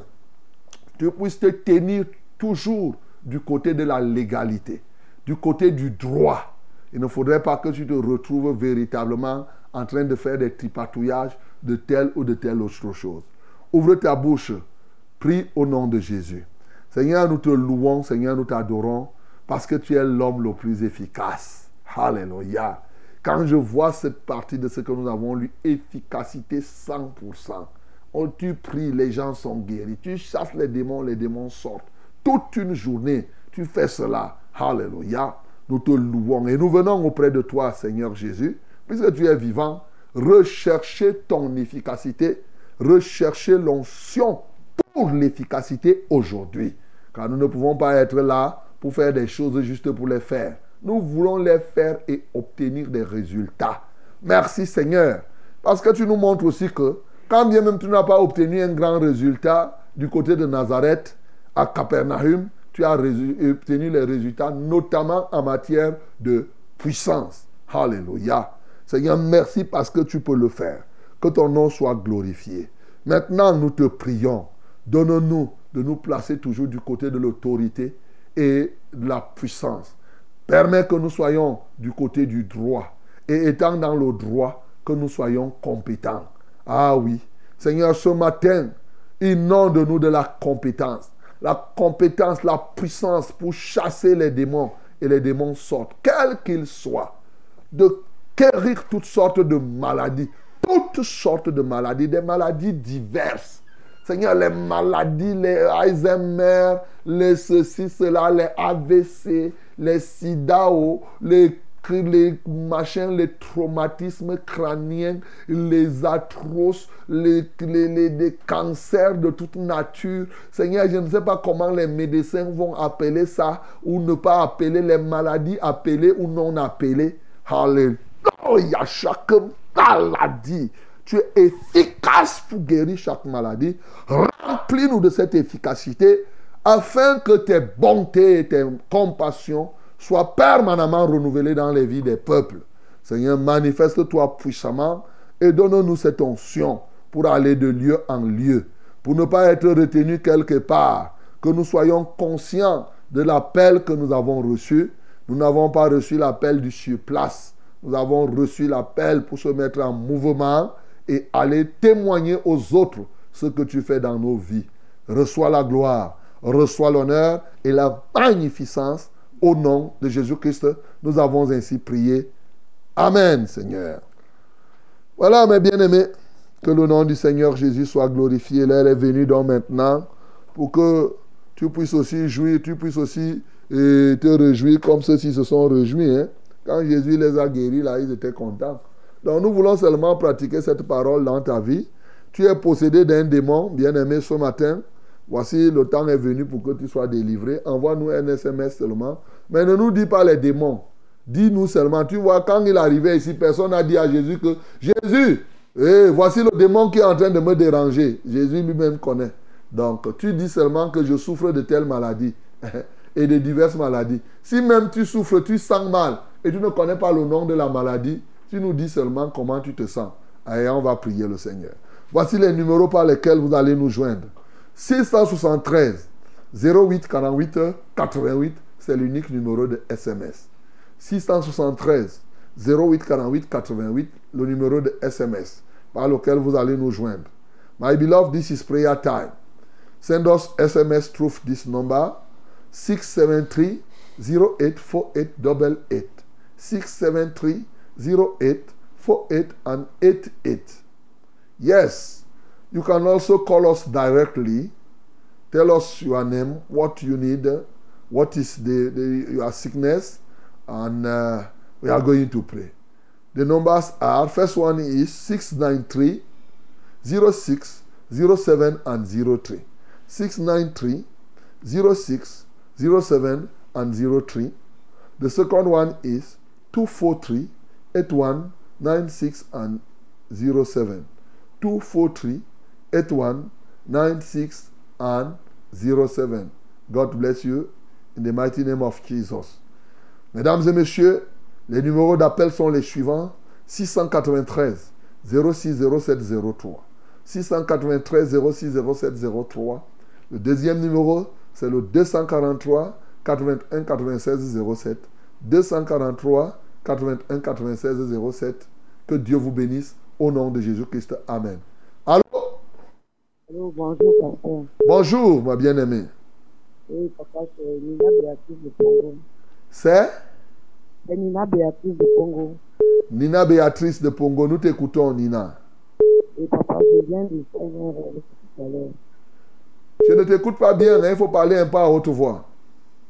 tu puisses te tenir toujours du côté de la légalité, du côté du droit. Il ne faudrait pas que tu te retrouves véritablement en train de faire des tripatouillages de telle ou de telle autre chose. Ouvre ta bouche, prie au nom de Jésus. Seigneur, nous te louons, Seigneur, nous t'adorons, parce que tu es l'homme le plus efficace. Alléluia. Quand je vois cette partie de ce que nous avons lu, efficacité 100%. Tu pries, les gens sont guéris. Tu chasses les démons, les démons sortent. Toute une journée, tu fais cela. Alléluia. Nous te louons et nous venons auprès de toi, Seigneur Jésus, puisque tu es vivant, rechercher ton efficacité, rechercher l'onction pour l'efficacité aujourd'hui. Car nous ne pouvons pas être là pour faire des choses juste pour les faire. Nous voulons les faire et obtenir des résultats. Merci Seigneur. Parce que tu nous montres aussi que quand bien même tu n'as pas obtenu un grand résultat du côté de Nazareth, à Capernaum, tu as obtenu les résultats, notamment en matière de puissance. Alléluia. Seigneur, merci parce que tu peux le faire. Que ton nom soit glorifié. Maintenant, nous te prions. Donne-nous de nous placer toujours du côté de l'autorité et de la puissance. Permets que nous soyons du côté du droit. Et étant dans le droit, que nous soyons compétents. Ah oui. Seigneur, ce matin, inonde-nous de la compétence. La compétence, la puissance pour chasser les démons. Et les démons sortent, quels qu'ils soient. De guérir toutes sortes de maladies. Toutes sortes de maladies. Des maladies diverses. Seigneur, les maladies, les Alzheimer, les ceci, cela, les AVC, les SIDA, les, les machins, les traumatismes crâniens, les atroces, les, les, les, cancers de toute nature. Seigneur, je ne sais pas comment les médecins vont appeler ça ou ne pas appeler les maladies appelées ou non appelées. Alléluia, chaque maladie. Tu es efficace pour guérir chaque maladie. Remplis-nous de cette efficacité afin que tes bontés et tes compassions soient permanemment renouvelées dans les vies des peuples. Seigneur, manifeste-toi puissamment et donne-nous cette onction pour aller de lieu en lieu, pour ne pas être retenu quelque part, que nous soyons conscients de l'appel que nous avons reçu. Nous n'avons pas reçu l'appel du surplace. Nous avons reçu l'appel pour se mettre en mouvement et aller témoigner aux autres ce que tu fais dans nos vies. Reçois la gloire, reçois l'honneur et la magnificence au nom de Jésus-Christ. Nous avons ainsi prié. Amen, Seigneur. Voilà, mes bien-aimés, que le nom du Seigneur Jésus soit glorifié. L'heure est venue donc maintenant pour que tu puisses aussi jouir, tu puisses aussi eh, te réjouir comme ceux-ci se sont réjouis. hein. Quand Jésus les a guéris, là, ils étaient contents. Donc nous voulons seulement pratiquer cette parole dans ta vie. Tu es possédé d'un démon, bien-aimé, ce matin. Voici, le temps est venu pour que tu sois délivré. Envoie-nous un SMS seulement. Mais ne nous dis pas les démons. Dis-nous seulement. Tu vois, quand il arrivait ici, personne n'a dit à Jésus que Jésus, eh, voici le démon qui est en train de me déranger. Jésus lui-même connaît. Donc, tu dis seulement que je souffre de telle maladie (laughs) et de diverses maladies. Si même tu souffres, tu sens mal et tu ne connais pas le nom de la maladie, tu nous dis seulement comment tu te sens. Et on va prier le Seigneur. Voici les numéros par lesquels vous allez nous joindre. 673 08 48 88, c'est l'unique numéro de SMS. 673 08 48 88, le numéro de SMS par lequel vous allez nous joindre. My beloved, this is prayer time. Send us SMS through this number 673 084888. 673 0848 and 88. Yes, you can also call us directly. Tell us your name, what you need, what is the, the your sickness, and uh, we are going to pray. The numbers are first one is 693 06 07 and 03. 693 06 07 and 03. The second one is 243 81 96 and 07. 243 81 96 and 07. God bless you in the mighty name of Jesus. Mesdames et messieurs, les numéros d'appel sont les suivants 693 06 07 03. 693 06 07 03. Le deuxième numéro C'est le 243 81 96 07. 243 81 96 07. Que Dieu vous bénisse au nom de Jésus-Christ. Amen. Allô? Allô, bonjour, pasteur. Bonjour, ma bien-aimée. Oui, papa, c'est Nina Béatrice de Congo. C'est? C'est Nina Béatrice de Congo. Nina Béatrice de Pongo. Nous t'écoutons, Nina. Et papa, je viens de faire un rêve tout à l'heure. Je ne t'écoute pas bien, hein, il faut parler un peu à haute voix.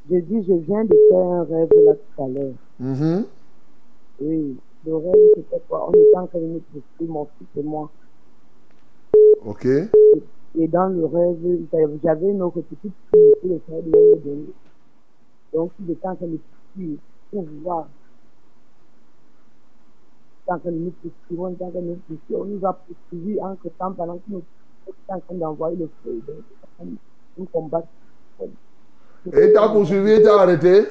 Je dis, je viens de faire un rêve là tout à l'heure. Mhm. Oui, le rêve, c'était quoi? On était en train de prescrire, mon fils et moi. Ok. Et dans le rêve, j'avais une autre petite fille que le devait me donner. Donc, il était en train de prescrire pour voir. Train de nous en train de nous prescrire. On nous a prescrit entre temps pendant que nous étions en train d'envoyer le feu. Donc, nous combattre. Et t'as poursuivi, t'as arrêté?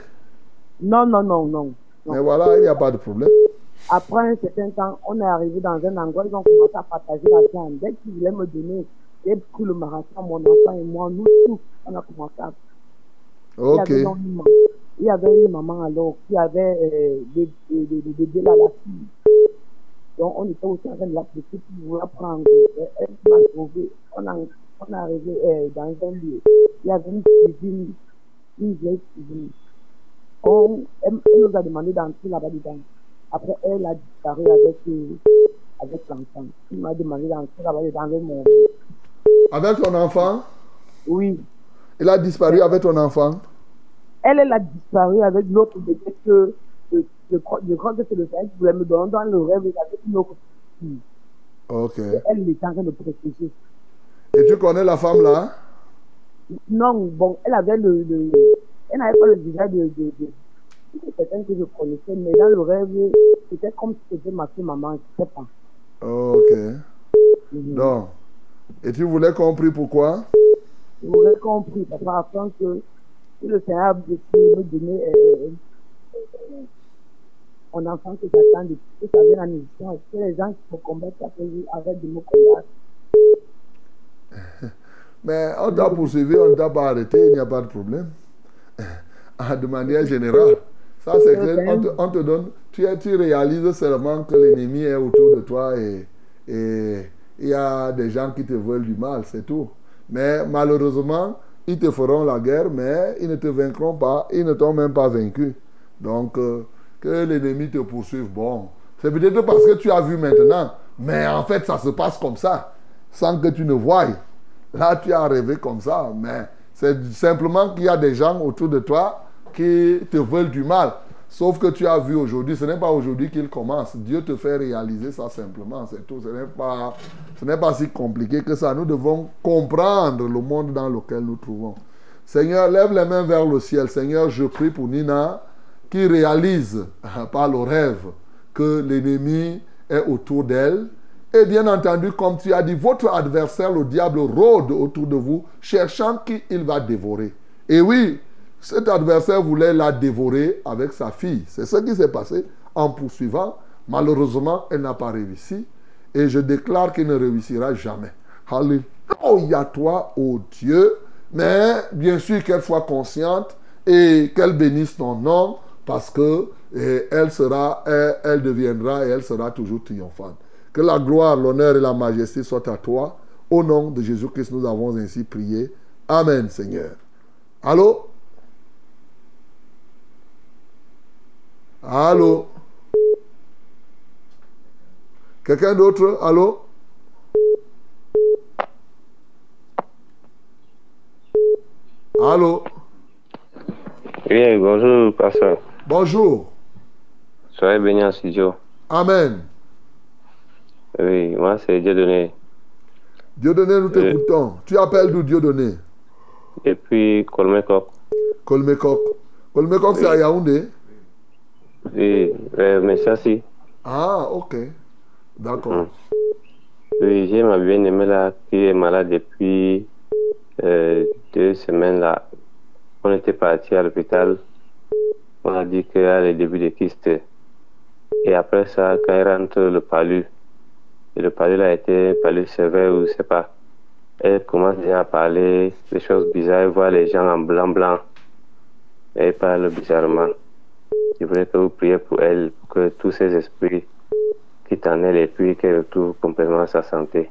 Non, non, non, non. Mais voilà, il n'y a pas de problème. Après un certain temps, on est arrivé dans un endroit, ils ont commencé à partager la viande. Dès qu'ils voulaient me donner, j'ai pris le marathon, mon enfant et moi, nous tous, on a commencé à. Ok. Il y avait une maman, il y avait une maman alors qui avait euh, des, des, des, des bébés là, la fille. Donc on était aussi en train de la pour vouloir prendre. Elle m'a trouvé. On, a, on est arrivé euh, dans un lieu. Il y avait une cuisine, une vieille cuisine. On, elle, elle nous a demandé d'entrer là-bas dedans. Après, elle a disparu avec, euh, avec l'enfant. Il m'a demandé d'entrer là-bas dedans avec mon. Avec ton enfant? Oui. Il a disparu avec ton enfant? Elle, elle a disparu avec l'autre bébé que je, crois- que c'est le qui voulait me donner dans le rêve avec une autre fille. Ok. Et Elle était en train de protéger. Et tu connais la femme là? Non, bon, elle avait le. le elle n'avait pas le visage de. de, de quelqu'un que je connaissais, mais dans le rêve, c'était comme si c'était ma fille, maman, je ne sais pas. Ok. Mhm. Donc, et tu voulais comprendre pourquoi Vous aurez compris, papa, afin que si le Seigneur a décidé de me donner euh, euh, mon enfant que j'attends depuis que ça vient la mission, est-ce que les gens qui me combattent après arrêtent de me combattre (laughs) Mais on t'a poursuivi, on ne t'a pas arrêté, il n'y a pas de problème. (laughs) De manière générale. Ça, c'est que on te, on te donne, tu, tu réalises seulement que l'ennemi est autour de toi et et il y a des gens qui te veulent du mal, c'est tout. Mais malheureusement, ils te feront la guerre, mais ils ne te vaincront pas, ils ne t'ont même pas vaincu. Donc, euh, que l'ennemi te poursuive, bon, c'est peut-être parce que tu as vu maintenant, mais en fait, ça se passe comme ça, sans que tu ne voies. Là, tu as rêvé comme ça, mais c'est simplement qu'il y a des gens autour de toi qui te veulent du mal. Sauf que tu as vu aujourd'hui, ce n'est pas aujourd'hui qu'il commence. Dieu te fait réaliser ça simplement, c'est tout. Ce n'est pas, ce n'est pas si compliqué que ça. Nous devons comprendre le monde dans lequel nous trouvons. Seigneur, lève les mains vers le ciel. Seigneur, je prie pour Nina qui réalise (laughs) par le rêve que l'ennemi est autour d'elle. Et bien entendu, comme tu as dit, votre adversaire, le diable, rôde autour de vous, cherchant qui il va dévorer. Et oui, cet adversaire voulait la dévorer avec sa fille. C'est ce qui s'est passé en poursuivant. Malheureusement, elle n'a pas réussi. Et je déclare qu'il ne réussira jamais. Alléluia toi, ô Dieu. Mais bien sûr qu'elle soit consciente et qu'elle bénisse ton nom parce que eh, elle sera, elle deviendra et elle sera toujours triomphante. Que la gloire, l'honneur et la majesté soient à toi. Au nom de Jésus-Christ, nous avons ainsi prié. Amen, Seigneur. Allô? Allô? Quelqu'un d'autre? Allô? Allô? Oui, bonjour, pasteur. Bonjour. Soyez béni en studio. Amen. Oui, moi, c'est Dieu donné. Dieu donné, nous t'écoutons. Tu appelles d'où Dieu donné? Depuis Colmecop. Colmecop. Colmecop, c'est à Yaoundé? Oui, euh, mais ça, si. Ah, ok. D'accord. Oui, j'ai ma bien-aimée là qui est malade depuis euh, deux semaines là. On était parti à l'hôpital. On a dit qu'elle a le début de kyste. Et après ça, quand elle rentre le palu, et le palu là a été un palu sévère ou je sais pas, elle commence déjà à parler des choses bizarres, elle voit les gens en blanc-blanc. Elle parle bizarrement. Je voudrais que vous priez pour elle, pour que tous ces esprits quittent en elle et puis qu'elle retrouve complètement sa santé.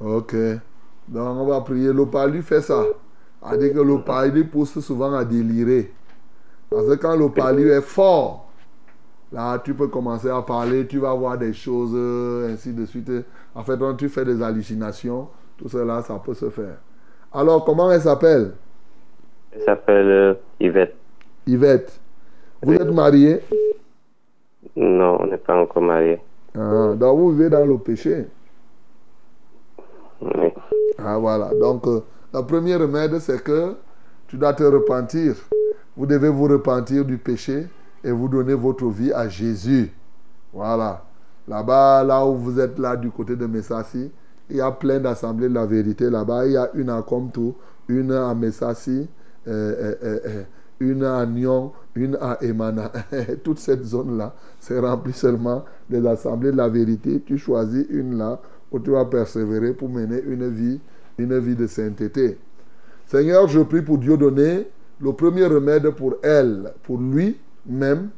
Ok. Donc on va prier. Le palu fait ça. A dit que le palu pousse souvent à délirer. Parce que quand le palu est fort, là tu peux commencer à parler, tu vas voir des choses, euh, ainsi de suite. En fait, quand tu fais des hallucinations, tout cela, ça peut se faire. Alors, comment elle s'appelle? Elle s'appelle euh, Yvette. Yvette. Vous êtes marié? Non, on n'est pas encore mariés. Ah, Donc vous vivez dans le péché. Oui. Ah voilà. Donc euh, le premier remède, c'est que tu dois te repentir. Vous devez vous repentir du péché et vous donner votre vie à Jésus. Voilà. Là-bas, là où vous êtes là du côté de Messassi, il y a plein d'assemblées de la vérité là-bas. Il y a une à Comtou, une à Messassi, euh, euh, une à Nyon, une à Emana. (laughs) Toute cette zone-là, c'est rempli seulement des assemblées de la vérité. Tu choisis une là où tu vas persévérer pour mener une vie, une vie de sainteté. Seigneur, je prie pour Dieu donner le premier remède pour elle, pour lui-même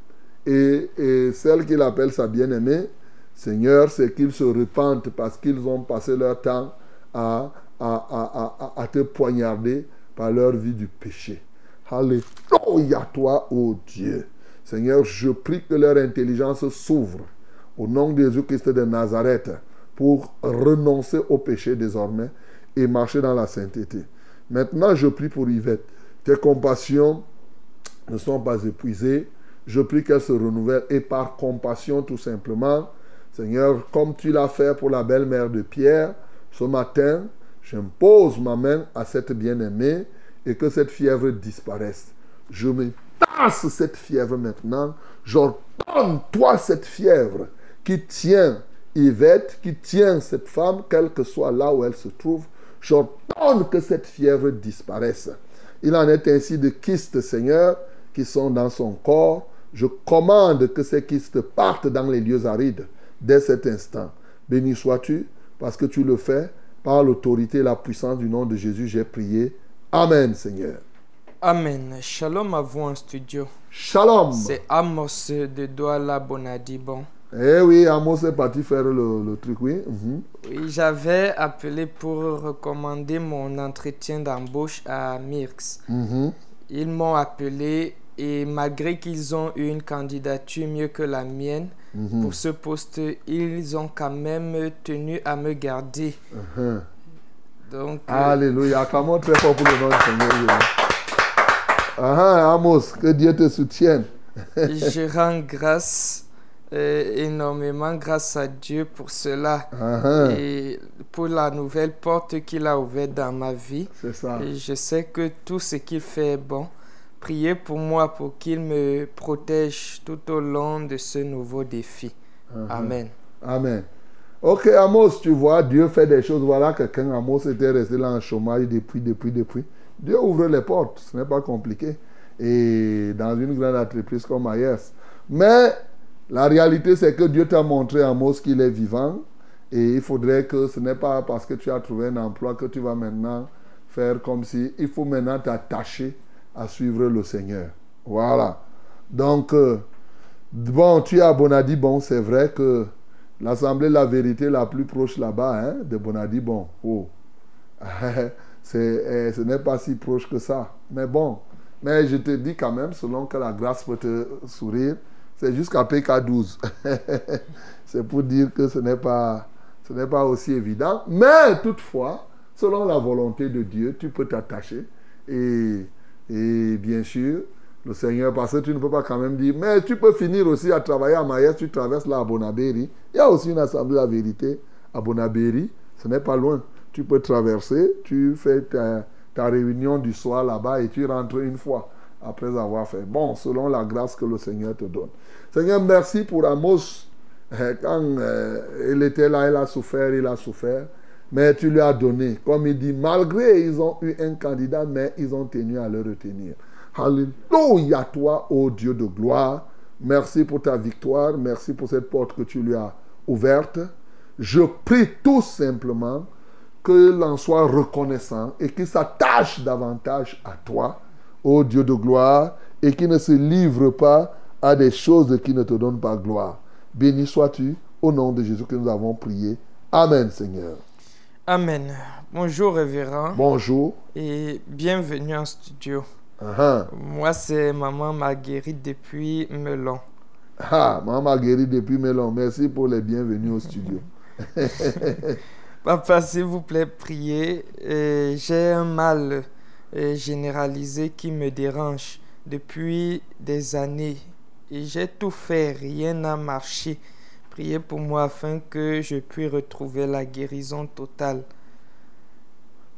et, celle qu'il appelle sa bien-aimée. Seigneur, c'est qu'ils se repentent parce qu'ils ont passé leur temps à, à te poignarder par leur vie du péché. Alléluia toi, ô Dieu. Seigneur, je prie que leur intelligence s'ouvre au nom de Jésus-Christ de Nazareth pour renoncer au péché désormais et marcher dans la sainteté. Maintenant, je prie pour Yvette. Tes compassions ne sont pas épuisées. Je prie qu'elles se renouvellent et par compassion tout simplement. Seigneur, comme tu l'as fait pour la belle-mère de Pierre, ce matin, j'impose ma main à cette bien-aimée et que cette fièvre disparaisse. Je me tasse cette fièvre maintenant. J'ordonne toi cette fièvre qui tient Yvette, qui tient cette femme, quelle que soit là où elle se trouve. J'ordonne que cette fièvre disparaisse. Il en est ainsi de kystes, Seigneur, qui sont dans son corps. Je commande que ces kystes partent dans les lieux arides dès cet instant. Béni sois-tu, parce que tu le fais. Par l'autorité et la puissance du nom de Jésus, j'ai prié. Amen, Seigneur. Amen. Shalom à vous en studio. Shalom. C'est Amos de Douala Bonadibon. Eh oui, Amos est parti faire le, le truc, oui. Mhm. Oui, j'avais appelé pour recommander mon entretien d'embauche à Mirx. Mhm. Ils m'ont appelé et malgré qu'ils ont eu une candidature mieux que la mienne Mhm. pour ce poste, ils ont quand même tenu à me garder. Mhm. Donc, euh, Alléluia. Acclamons très fort pour le nom du Seigneur. Ah, ah, Amos, que Dieu te soutienne. (laughs) je rends grâce, euh, énormément grâce à Dieu pour cela. Ah, ah, et pour la nouvelle porte qu'il a ouverte dans ma vie. C'est ça. Et je sais que tout ce qu'il fait est bon. Priez pour moi pour qu'il me protège tout au long de ce nouveau défi. Amen. Amen. Ok, Amos, tu vois, Dieu fait des choses. Voilà, quelqu'un, Amos était resté là en chômage depuis, depuis, depuis. Dieu ouvre les portes, ce n'est pas compliqué. Et dans une grande entreprise comme Ayers. Mais la réalité, c'est que Dieu t'a montré, Amos, qu'il est vivant. Et il faudrait que ce n'est pas parce que tu as trouvé un emploi que tu vas maintenant faire comme si. Il faut maintenant t'attacher à suivre le Seigneur. Voilà. Donc, euh, bon, tu es à Bonadi, bon, c'est vrai que l'Assemblée la vérité la plus proche là-bas, hein, de Bonadi, bon, oh. (laughs) eh, ce n'est pas si proche que ça. Mais bon, mais je te dis quand même, selon que la grâce peut te sourire, c'est jusqu'à PK12. (laughs) c'est pour dire que ce n'est pas, ce n'est pas aussi évident. Mais toutefois, selon la volonté de Dieu, tu peux t'attacher. Et, et bien sûr, le Seigneur, parce que tu ne peux pas quand même dire, mais tu peux finir aussi à travailler à Maïs, tu traverses là à Bonabéry. Il y a aussi une assemblée de la vérité à Bonabéry, ce n'est pas loin. Tu peux traverser, tu fais ta, ta réunion du soir là-bas et tu rentres une fois après avoir fait. Bon, selon la grâce que le Seigneur te donne. Seigneur, merci pour Amos. Euh, Quand il était là, il a souffert, il a souffert. Mais tu lui as donné. Comme il dit, malgré ils ont eu un candidat, mais ils ont tenu à le retenir. Alléluia toi, ô Dieu de gloire. Merci pour ta victoire. Merci pour cette porte que tu lui as ouverte. Je prie tout simplement qu'il en soit reconnaissant et qu'il s'attache davantage à toi, ô Dieu de gloire, et qu'il ne se livre pas à des choses qui ne te donnent pas gloire. Béni sois-tu, au nom de Jésus que nous avons prié. Amen, Seigneur. Amen. Bonjour, révérend. Bonjour. Et bienvenue en studio. Ah, Moi, c'est maman Marguerite depuis Melon. ah, maman guéri depuis Mélon. Merci pour les bienvenus au studio. (laughs) Papa, s'il vous plaît, priez. J'ai un mal euh, généralisé qui me dérange depuis des années. Et j'ai tout fait, rien n'a marché. Priez pour moi afin que je puisse retrouver la guérison totale.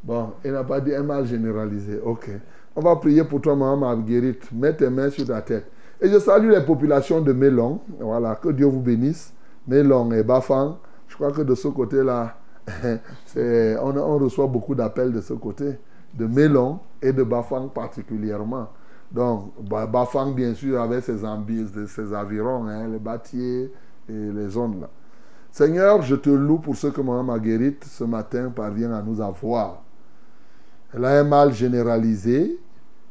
Bon, il n'a pas dit un mal généralisé. Ok. On va prier pour toi, maman Marguerite. Mets tes mains sur ta tête. Et je salue les populations de Mélon. Voilà, que Dieu vous bénisse. Mélon et Bafang. Je crois que de ce côté-là, (laughs) on, reçoit beaucoup d'appels de ce côté. De Mélon et de Bafang particulièrement. Donc, Ba- Bafang, bien sûr, avec ses, ambi- ses environs, hein, les bâtiers et les zones là. Seigneur, je te loue pour ce que Maman Marguerite, ce matin, parvient à nous avoir. Elle a un mal généralisé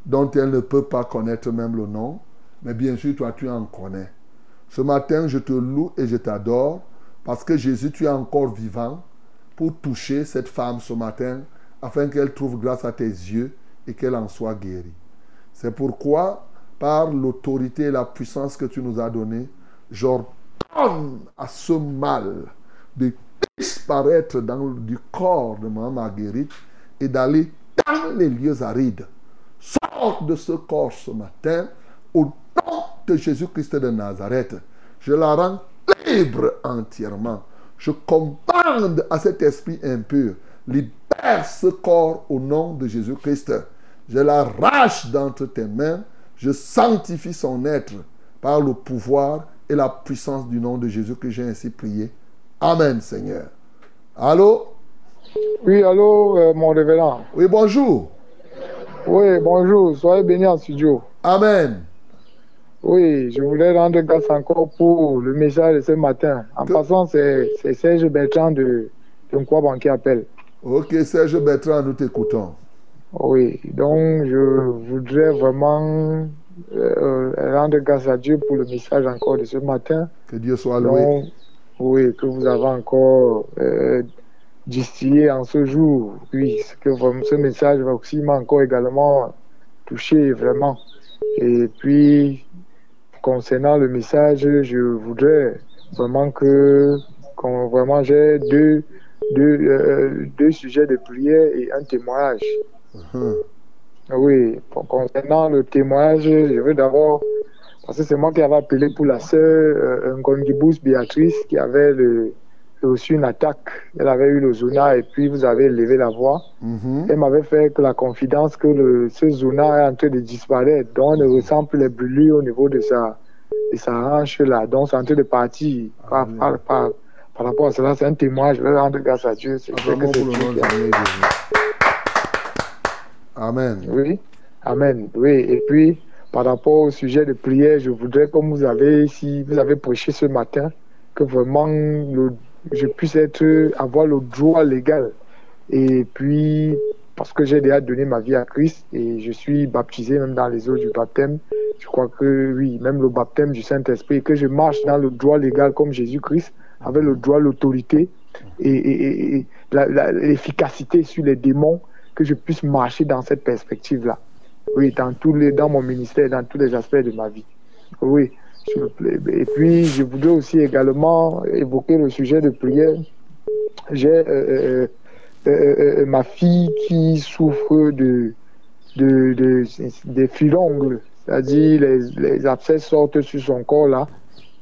dont elle ne peut pas connaître même le nom, mais bien sûr, toi, tu en connais. Ce matin, je te loue et je t'adore parce que Jésus, tu es encore vivant pour toucher cette femme ce matin afin qu'elle trouve grâce à tes yeux et qu'elle en soit guérie. C'est pourquoi, par l'autorité et la puissance que tu nous as donnée, j'ordonne à ce mal de disparaître dans, du corps de Maman Marguerite et d'aller dans les lieux arides. Sors de ce corps ce matin au nom de Jésus-Christ de Nazareth. Je la rends libre entièrement. Je commande à cet esprit impur, libère ce corps au nom de Jésus-Christ. Je l'arrache d'entre tes mains. Je sanctifie son être par le pouvoir et la puissance du nom de Jésus que j'ai ainsi prié. Amen, Seigneur. Allô? Oui, allô, euh, mon révérend. Oui, bonjour. Oui, bonjour. Soyez bénis en studio. Amen. Oui, je voulais rendre grâce encore pour le message de ce matin. En Que- passant, c'est Serge Bertrand de, de Nkwaban qui appelle. Ok, Serge Bertrand, nous t'écoutons. Oui, donc je voudrais vraiment euh, rendre grâce à Dieu pour le message encore de ce matin. Que Dieu soit loué. Donc, oui, que vous avez encore euh, distillé en ce jour. Oui, que ce message va aussi m'a encore également touché vraiment. Et puis, concernant le message, je voudrais vraiment que, qu'on- vraiment, j'ai deux, deux, euh, deux sujets de prière et un témoignage. Hum. Oui, pour- concernant le témoignage, je veux d'abord, parce que c'est moi qui avais appelé pour la sœur euh, Ngongibus Béatrice qui avait le- reçu une attaque. Elle avait eu le zona et puis vous avez levé la voix. Mhm. Elle m'avait fait la confidence que le, ce zona est en train de disparaître, donc on ne ressent plus les brûlures au niveau de sa, de sa hanche là, donc c'est en train de partir par, par, par, par rapport à cela. C'est un témoignage, je vais rendre grâce à Dieu. C'est. Amen. Oui, Amen. Oui, et puis par rapport au sujet de prière, je voudrais, comme vous avez ici, vous avez prêché ce matin, que vraiment le- je puisse être, avoir le droit légal. Et puis, parce que j'ai déjà donné ma vie à Christ et je suis baptisé même dans les eaux du baptême, je crois que oui, même le baptême du Saint-Esprit, que je marche dans le droit légal comme Jésus-Christ, avec le droit, l'autorité et, et- l'efficacité sur les démons, que je puisse marcher dans cette perspective-là. Oui, dans, tous les, dans mon ministère, dans tous les aspects de ma vie. Oui, s'il vous plaît. Et puis, je voudrais aussi également évoquer le sujet de prière. J'ai euh, euh, euh, ma fille qui souffre de, de, de, des filongles, c'est-à-dire les, les abcès sortent sur son corps là.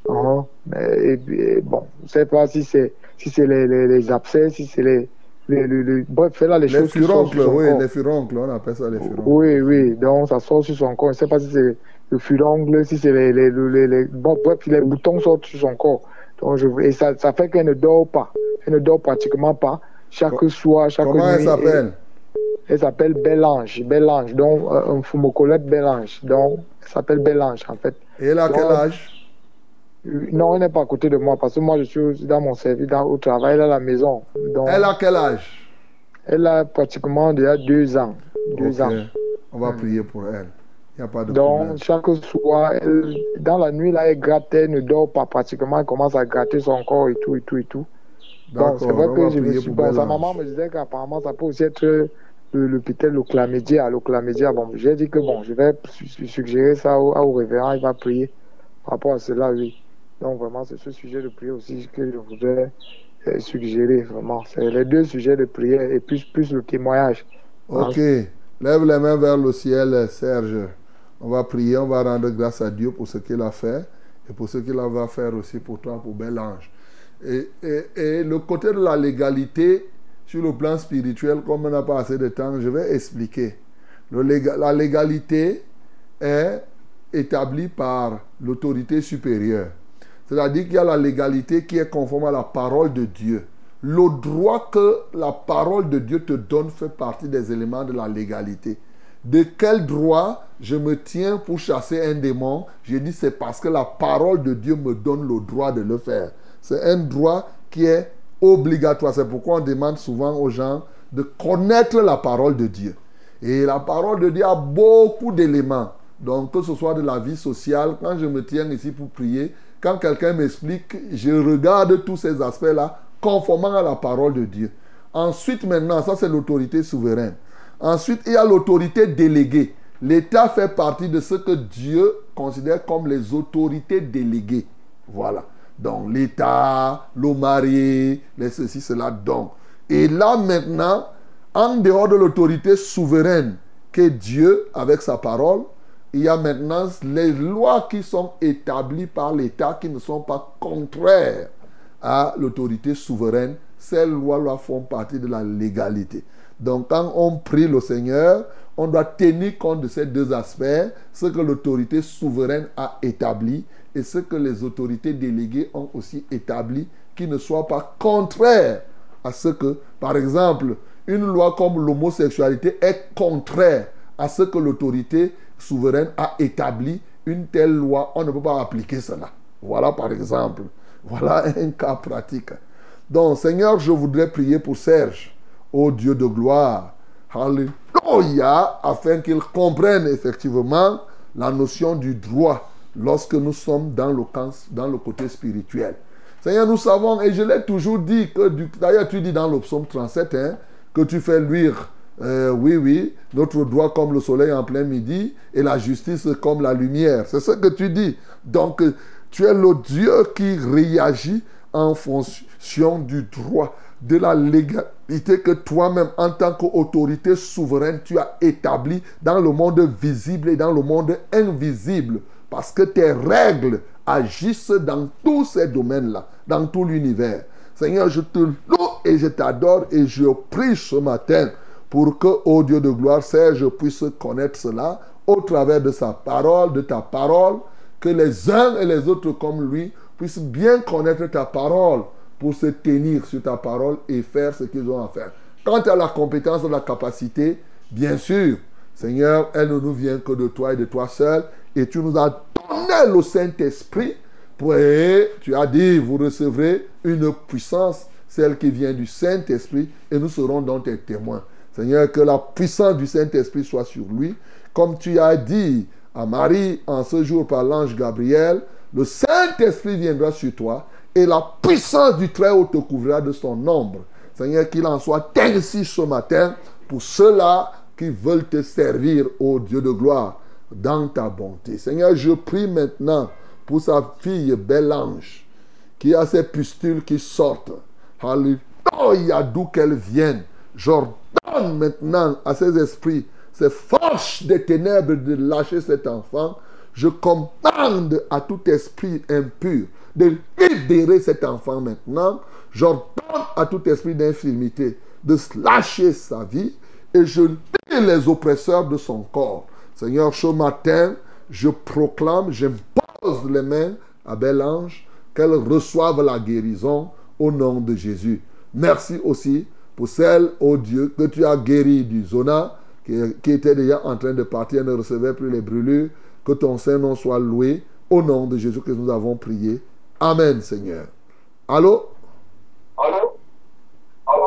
Hein? Et, et bon, je ne sais pas si c'est si c'est les, les, les abcès, si c'est les, les, les, Bref, là, les, Les choses qui sortent furoncles, sur son oui, corps. les furoncles, on appelle ça les furoncles. Oui, oui, donc ça sort sur son corps. Je ne sais pas si c'est le fulongle, si c'est les, les, les, les- bon, bref, les boutons sortent sur son corps. Donc je, et ça, ça fait qu'elle ne dort pas. Elle ne dort pratiquement pas. Chaque soir, chaque Comment elle nuit. s'appelle? Elle s'appelle Bélange. Bélange, donc euh, un fumocolette Bélange. Donc, elle s'appelle Bélange en fait. Et elle a quel âge? Euh, Non, elle n'est pas à côté de moi parce que moi je suis dans mon service, dans, au travail, elle est à la maison. Donc, Elle a quel âge? Elle a pratiquement déjà deux ans. Deux ans. On va prier pour elle. Il n'y a pas de Donc, problème. chaque soir, elle- dans la nuit, là, elle gratte, elle ne dort pas pratiquement, elle commence à gratter son corps et tout, et tout, et tout. D'accord, c'est vrai que je me suis bon, sa maman me disait qu'apparemment, ça peut aussi être le, le peut-être le. Bon, j'ai dit que bon, je vais su- su- suggérer ça au, au révérend, il va prier par rapport à cela, oui. Donc, vraiment, c'est ce sujet de prière aussi que je voudrais euh, suggérer, vraiment. C'est les deux sujets de prière et plus, plus le témoignage. Ok. Lève les mains vers le ciel, Serge. On va prier, on va rendre grâce à Dieu pour ce qu'il a fait et pour ce qu'il va faire aussi pour toi, pour Bel Ange. Et, le côté de la légalité, sur le plan spirituel, comme on n'a pas assez de temps, je vais expliquer. La légalité est établie par l'autorité supérieure. C'est-à-dire qu'il y a la légalité qui est conforme à la parole de Dieu. Le droit que la parole de Dieu te donne fait partie des éléments de la légalité. De quel droit je me tiens pour chasser un démon? J'ai dit c'est parce que la parole de Dieu me donne le droit de le faire. C'est un droit qui est obligatoire. C'est pourquoi on demande souvent aux gens de connaître la parole de Dieu. Et la parole de Dieu a beaucoup d'éléments. Donc, que ce soit de la vie sociale, quand je me tiens ici pour prier, quand quelqu'un m'explique, je regarde tous ces aspects-là conformément à la parole de Dieu. Ensuite, maintenant, ça c'est l'autorité souveraine. Ensuite, il y a l'autorité déléguée. L'État fait partie de ce que Dieu considère comme les autorités déléguées. Voilà. Donc, l'État, le mari, les ceci, cela. Donc, et là maintenant, en dehors de l'autorité souveraine qu'est Dieu avec sa parole, il y a maintenant les lois qui sont établies par l'État qui ne sont pas contraires à l'autorité souveraine. Ces lois-là font partie de la légalité. Donc quand on prie le Seigneur, on doit tenir compte de ces deux aspects, ce que l'autorité souveraine a établi et ce que les autorités déléguées ont aussi établi, qui ne soit pas contraire à ce que, par exemple, une loi comme l'homosexualité est contraire à ce que l'autorité souveraine a établi. Une telle loi, on ne peut pas appliquer cela. Voilà par exemple. Voilà (laughs) un cas pratique. Donc, Seigneur, je voudrais prier pour Serge, ô Dieu de gloire. Alléluia, afin qu'il comprenne effectivement la notion du droit lorsque nous sommes dans le, dans le côté spirituel. Seigneur, nous savons, et je l'ai toujours dit, que d'ailleurs tu dis dans le psaume 37, hein, que tu fais luire, euh, oui, oui, notre droit comme le soleil en plein midi et la justice comme la lumière. C'est ce que tu dis. Donc, tu es le Dieu qui réagit en fonction du droit, de la légalité que toi-même, en tant qu'autorité souveraine, tu as établi dans le monde visible et dans le monde invisible. Parce que tes règles agissent dans tous ces domaines-là, dans tout l'univers. Seigneur, je te loue et je t'adore et je prie ce matin pour que, ô Dieu de gloire, Serge puisse connaître cela au travers de sa parole, de ta parole, que les uns et les autres comme lui puissent bien connaître ta parole pour se tenir sur ta parole et faire ce qu'ils ont à faire. Quant à la compétence la capacité, bien sûr, Seigneur, elle ne nous vient que de toi et de toi seul. Et tu nous as donné le Saint-Esprit. Et tu as dit, vous recevrez une puissance, celle qui vient du Saint-Esprit, et nous serons donc tes témoins. Seigneur, que la puissance du Saint-Esprit soit sur lui. Comme tu as dit à Marie en ce jour par l'ange Gabriel, le Saint-Esprit viendra sur toi et la puissance du Très-Haut te couvrira de son ombre. Seigneur, qu'il en soit ainsi ce matin pour ceux-là qui veulent te servir, ô Dieu de gloire, dans ta bonté. Seigneur, je prie maintenant pour sa fille Belle Ange, qui a ses pustules qui sortent. Alléluia, d'où qu'elle vienne. J'ordonne maintenant à ces esprits, ces forces des ténèbres de lâcher cet enfant. Je commande à tout esprit impur de libérer cet enfant maintenant. J'ordonne à tout esprit d'infirmité de lâcher sa vie et je lis les oppresseurs de son corps. Seigneur, ce matin, je proclame, j'impose les mains à Bel Ange, qu'elle reçoive la guérison au nom de Jésus. Merci aussi pour celle, ô Dieu, que tu as guérie du zona, qui, qui était déjà en train de partir, ne recevait plus les brûlures. Que ton Saint-Nom soit loué au nom de Jésus que nous avons prié. Amen, Seigneur. Allô? Ouais,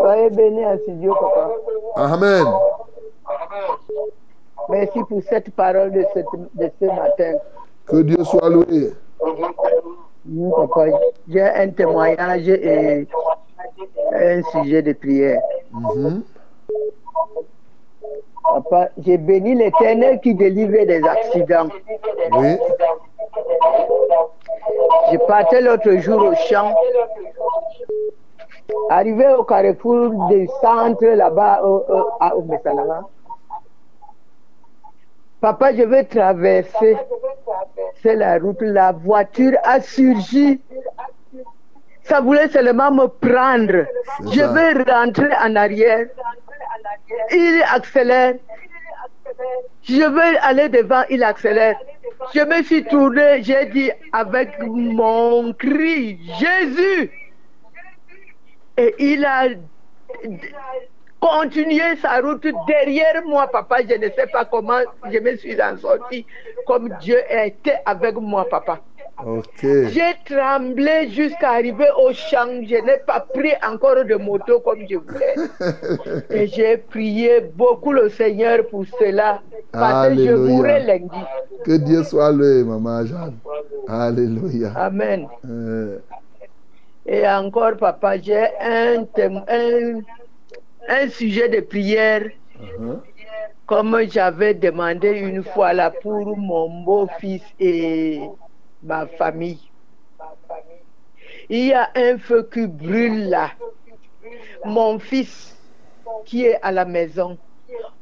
Soyez bénis à ce Dieu, papa. Amen. Merci pour cette parole de, cette- de ce matin. Que Dieu soit loué. Oui, papa, j'ai un témoignage et un sujet de prière. Mhm. J'ai béni l'éternel qui délivre des accidents. Oui. Je partais l'autre jour au champ. Arrivé au carrefour du centre là-bas au, au, à- au. Papa, je vais traverser. C'est la route. La voiture a surgi. Ça voulait seulement me prendre. Je vais rentrer en arrière. Il accélère. Je veux aller devant, il accélère. Je me suis tourné, j'ai dit avec mon cri, Jésus. Et il a continué sa route derrière moi, papa. Je ne sais pas comment je me suis en sorti, comme Dieu était avec moi, papa. J'ai tremblé jusqu'à arriver au champ. Je n'ai pas pris encore de moto comme je voulais. (laughs) Et j'ai prié beaucoup le Seigneur pour cela. Parce que je mourrai lundi. Que Dieu soit loué, maman Jeanne. Alléluia. Amen. Euh, Et encore, papa, j'ai un, un sujet de prière, uh-huh. comme j'avais demandé une fois là pour mon beau-fils et ma famille. Il y a un feu qui brûle là. Mon fils qui est à la maison,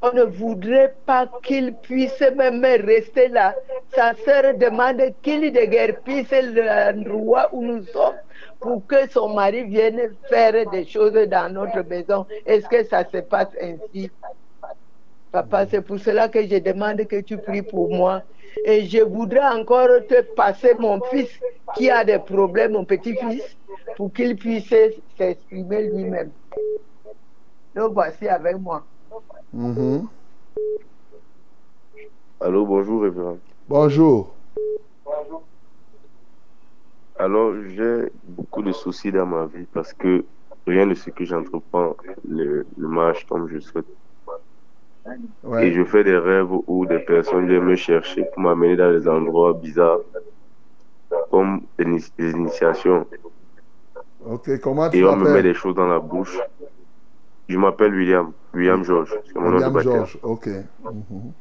on ne voudrait pas qu'il puisse même rester là. Sa sœur demande qu'il déguerpisse l'endroit où nous sommes pour que son mari vienne faire des choses dans notre maison. Est-ce que ça se passe ainsi? Papa, c'est pour cela que je demande que tu pries pour moi. Et je voudrais encore te passer mon fils qui a des problèmes, mon petit-fils, pour qu'il puisse s'exprimer lui-même. Donc voici avec moi. Mhm. Allô, bonjour, révérend. Bonjour. Alors, j'ai beaucoup de soucis dans ma vie parce que rien de ce que j'entreprends ne marche comme je souhaite. Ouais. Et je fais des rêves où des personnes viennent me chercher pour m'amener dans des endroits bizarres, comme des, ini- des initiations. Ok, comment Et on me met des choses dans la bouche. Je m'appelle William, William George. Mon William. George. Ok. Mhm.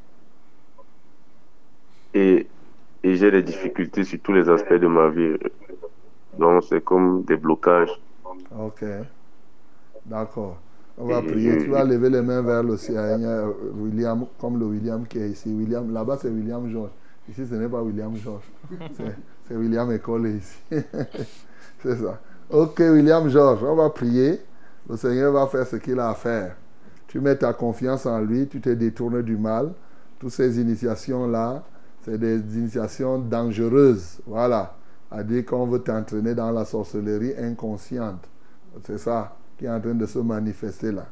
et, et j'ai des difficultés sur tous les aspects de ma vie. Donc, c'est comme des blocages. Ok. D'accord. On va Et prier. Tu vas lever les mains vers le a William, comme le William qui est ici. William, là-bas, c'est William George. Ici, ce n'est pas William George. C'est- C'est William École ici. (laughs) c'est ça. Ok, William George, on va prier. Le Seigneur va faire ce qu'il a à faire. Tu mets ta confiance en lui, tu te détournes du mal. Toutes ces initiations-là, c'est des initiations dangereuses. Voilà. À dire qu'on veut t'entraîner dans la sorcellerie inconsciente. C'est ça qui est en train de se manifester là.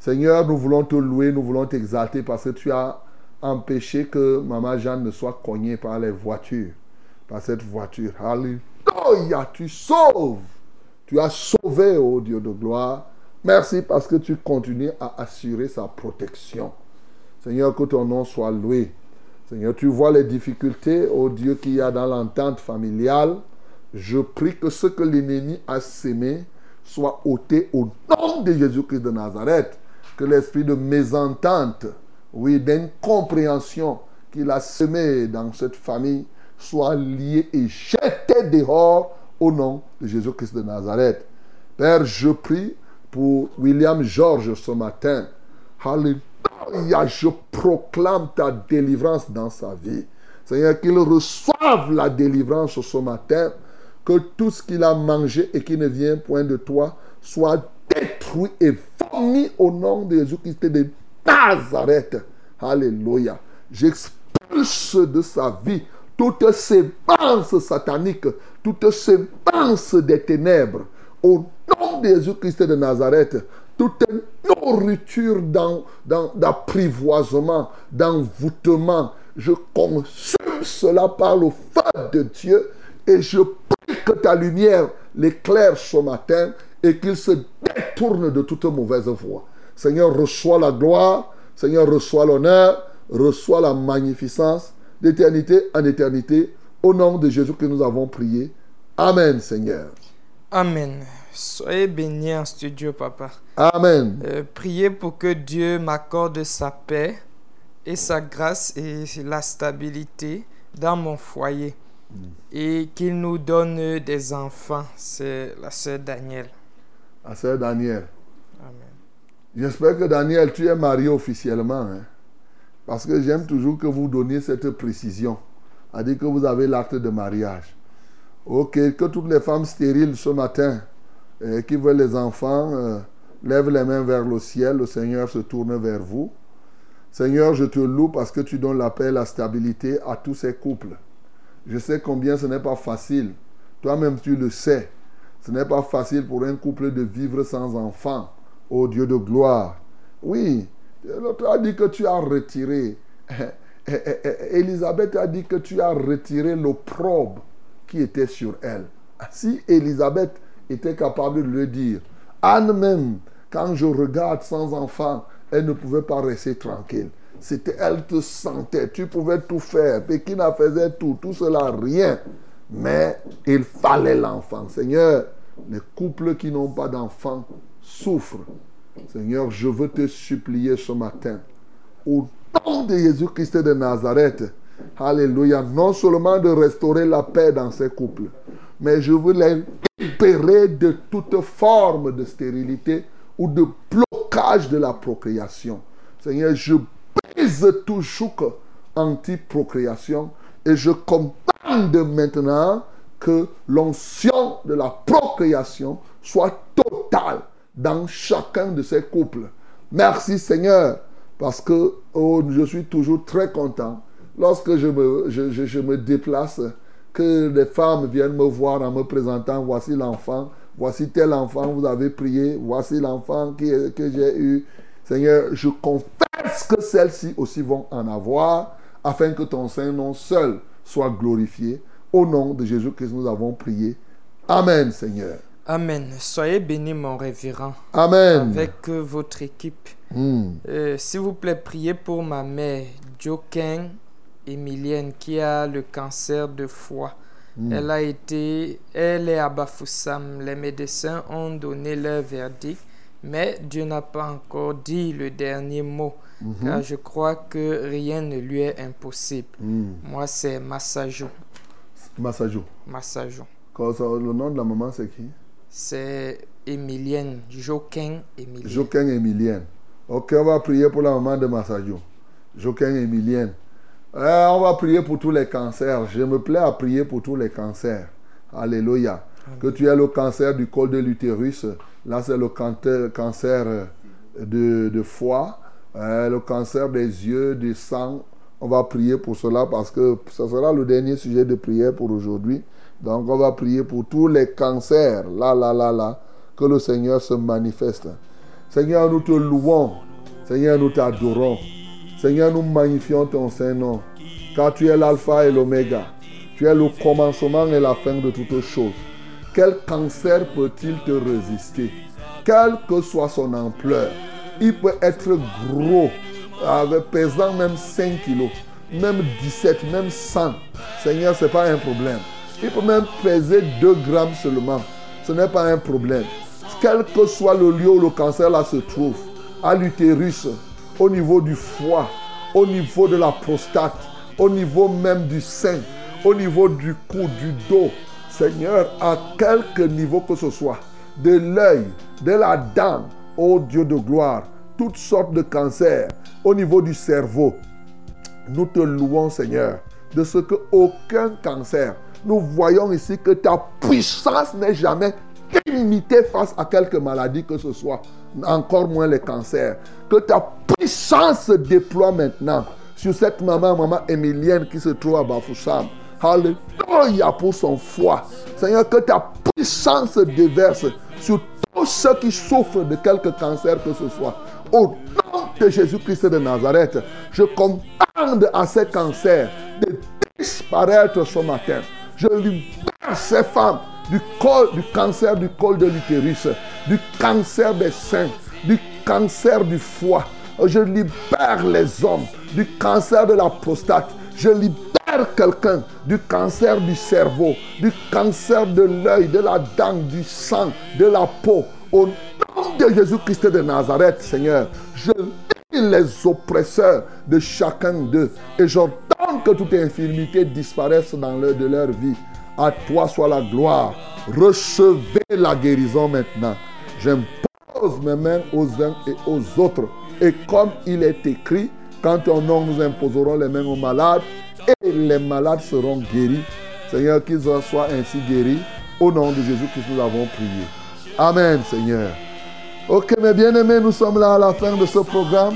Seigneur, nous voulons te louer, nous voulons t'exalter parce que tu as empêché que Maman Jeanne ne soit cognée par les voitures, par cette voiture. Alléluia, tu sauves. Tu as sauvé, ô Dieu de gloire. Merci parce que tu continues à assurer sa protection. Seigneur, que ton nom soit loué. Seigneur, tu vois les difficultés, ô Dieu, qu'il y a dans l'entente familiale. Je prie que ce que l'ennemi a sémé soit ôté au nom de Jésus-Christ de Nazareth. Que l'esprit de mésentente, oui, d'incompréhension qu'il a semé dans cette famille soit lié et jeté dehors au nom de Jésus-Christ de Nazareth. Père, je prie pour William George ce matin. Alléluia, je proclame ta délivrance dans sa vie. Seigneur, qu'il reçoive la délivrance ce matin, que tout ce qu'il a mangé et qui ne vient point de toi soit détruit et vomi au nom de Jésus-Christ de Nazareth. Alléluia. J'expulse de sa vie toutes ces bances sataniques, toutes ces des ténèbres. Au nom de Jésus-Christ de Nazareth, toute nourriture d'apprivoisement, d'envoûtement, je consume cela par le feu de Dieu et je prie que ta lumière l'éclaire ce matin et qu'il se détourne de toute mauvaise voie. Seigneur, reçois la gloire, Seigneur, reçois l'honneur, reçois la magnificence d'éternité en éternité. Au nom de Jésus que nous avons prié. Amen, Seigneur. Amen. Soyez bénis en studio, papa. Amen. Euh, priez pour que Dieu m'accorde sa paix et sa grâce et la stabilité dans mon foyer. Et qu'il nous donne des enfants. C'est la sœur Daniel. La sœur Daniel. Amen. J'espère que Daniel, tu es marié officiellement. hein. Parce que j'aime toujours que vous donniez cette précision. À dire que vous avez l'acte de mariage. Ok, que toutes les femmes stériles ce matin euh, qui veulent les enfants euh, lèvent les mains vers le ciel. Le Seigneur se tourne vers vous. Seigneur, je te loue parce que tu donnes la paix et la stabilité à tous ces couples. Je sais combien ce n'est pas facile. Toi-même, tu le sais. Ce n'est pas facile pour un couple de vivre sans enfant. Ô Dieu de gloire. Oui, l'autre a dit que tu as retiré. (laughs) Elisabeth a dit que tu as retiré l'opprobre qui était sur elle. Si Elisabeth était capable de le dire, Anne même, quand je regarde sans enfant, elle ne pouvait pas rester tranquille. C'était, elle te sentait, tu pouvais tout faire. Pékina faisait tout, tout cela, rien. Mais il fallait l'enfant. Seigneur, les couples qui n'ont pas d'enfants souffrent. Seigneur, je veux te supplier ce matin, au nom de Jésus-Christ de Nazareth, Alléluia, non seulement de restaurer la paix dans ces couples, mais je veux les libérer de toute forme de stérilité ou de blocage de la procréation. Seigneur, je brise tout joug anti-procréation et je commande maintenant que l'onction de la procréation soit totale dans chacun de ces couples. Merci Seigneur, parce que oh, je suis toujours très content lorsque je me, je, je- je me déplace, que les femmes viennent me voir en me présentant, voici l'enfant, voici tel enfant, vous avez prié, voici l'enfant que j'ai eu. Seigneur, je confesse que celles-ci aussi vont en avoir, afin que ton Saint-Nom seul soit glorifié. Au nom de Jésus-Christ, nous avons prié. Amen, Seigneur. Amen. Soyez bénis, mon révérend. Amen. Avec euh, votre équipe. Hmm. Euh, S'il vous plaît, priez pour ma mère, Joaquin Emilienne, qui a le cancer de foie. Mm. Elle a été, elle est à Bafoussam. Les médecins ont donné leur verdict, mais Dieu n'a pas encore dit le dernier mot, Mhm. car je crois que rien ne lui est impossible. Hmm. Moi, c'est Massajo. Massajo. Massajo. Le nom de la maman, c'est qui? C'est Emilienne, Joaquin Emilienne. Joquin Emilienne. Ok, on va prier pour la maman de Massajo. Joquin Emilienne. Euh, on va prier pour tous les cancers. Je me plais à prier pour tous les cancers. Alléluia. Que tu aies le cancer du col de l'utérus. Là, c'est le cancer de, de foie. Euh, le cancer des yeux, du sang. On va prier pour cela parce que ce sera le dernier sujet de prière pour aujourd'hui. Donc, on va prier pour tous les cancers. Là, là, là, là. Que le Seigneur se manifeste. Seigneur, nous te louons. Seigneur, nous t'adorons. Seigneur, nous magnifions ton Saint-Nom. Car tu es l'alpha et l'oméga. Tu es le commencement et la fin de toutes choses. Quel cancer peut-il te résister? Quelle que soit son ampleur. Il peut être gros, avec, pesant même 5 kilos, même 17, même 100. Seigneur, ce n'est pas un problème. Il peut même peser 2 grammes seulement. Ce n'est pas un problème. Quel que soit le lieu où le cancer se trouve, à l'utérus, au niveau du foie, au niveau de la prostate, au niveau même du sein, au niveau du cou, du dos. Seigneur, à quelque niveau que ce soit, de l'œil, de la dent, ô Dieu de gloire, toutes sortes de cancers, au niveau du cerveau, nous te louons, Seigneur, de ce que aucun cancer, nous voyons ici que ta puissance n'est jamais limitée face à quelque maladie que ce soit, encore moins les cancers. Que ta puissance se déploie maintenant sur cette maman, maman Émilienne qui se trouve à Bafoussam. Alléluia pour son foie. Seigneur, que ta puissance se déverse sur tous ceux qui souffrent de quelque cancer que ce soit. Au nom de Jésus-Christ de Nazareth, je commande à ces cancers de disparaître ce matin. Je libère ces femmes du, du cancer du col de l'utérus. du cancer des seins, du cancer du foie. Je libère les hommes du cancer de la prostate. Je libère quelqu'un du cancer du cerveau, du cancer de l'œil, de la dent, du sang, de la peau. Au nom de Jésus-Christ de Nazareth, Seigneur, je lis les oppresseurs de chacun d'eux et j'ordonne que toute infirmité disparaisse dans de leur vie. À toi soit la gloire. Recevez la guérison maintenant. J'impose mes mains aux uns et aux autres. Et comme il est écrit, quand ton nom nous imposerons les mains aux malades, et les malades seront guéris. Seigneur, qu'ils soient ainsi guéris. Au nom de Jésus-Christ, nous avons prié. Amen, Seigneur. Ok, mes bien-aimés, nous sommes là à la fin de ce programme.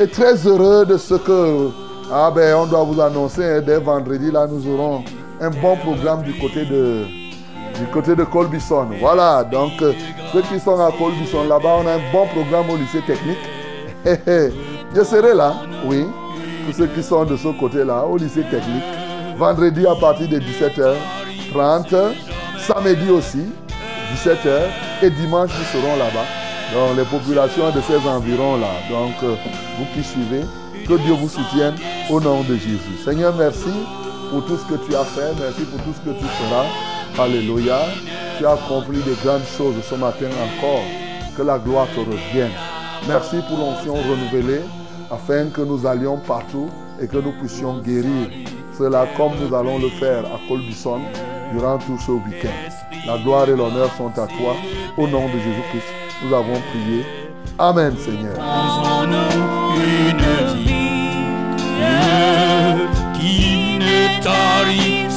Et très heureux de ce que, ah ben, on doit vous annoncer, hein, dès vendredi, là, nous aurons un bon programme du côté de, du côté de Colbison. Voilà, donc, euh, ceux qui sont à Colbison, là-bas, on a un bon programme au lycée technique. (laughs) Je serai là, oui, pour ceux qui sont de ce côté-là, au lycée technique. Vendredi à partir de 17h30, samedi aussi, 17h, et dimanche, nous serons là-bas. Donc, les populations de ces environs-là. Donc, euh, vous qui suivez, que Dieu vous soutienne au nom de Jésus. Seigneur, merci pour tout ce que tu as fait. Merci pour tout ce que tu feras. Alléluia. Tu as accompli de grandes choses ce matin encore. Que la gloire te revienne. Merci pour l'onction renouvelée afin que nous allions partout et que nous puissions guérir cela comme nous allons le faire à Colbison durant tout ce week-end. La gloire et l'honneur sont à toi. Au nom de Jésus-Christ, nous avons prié. Amen, Seigneur. qui ne tarit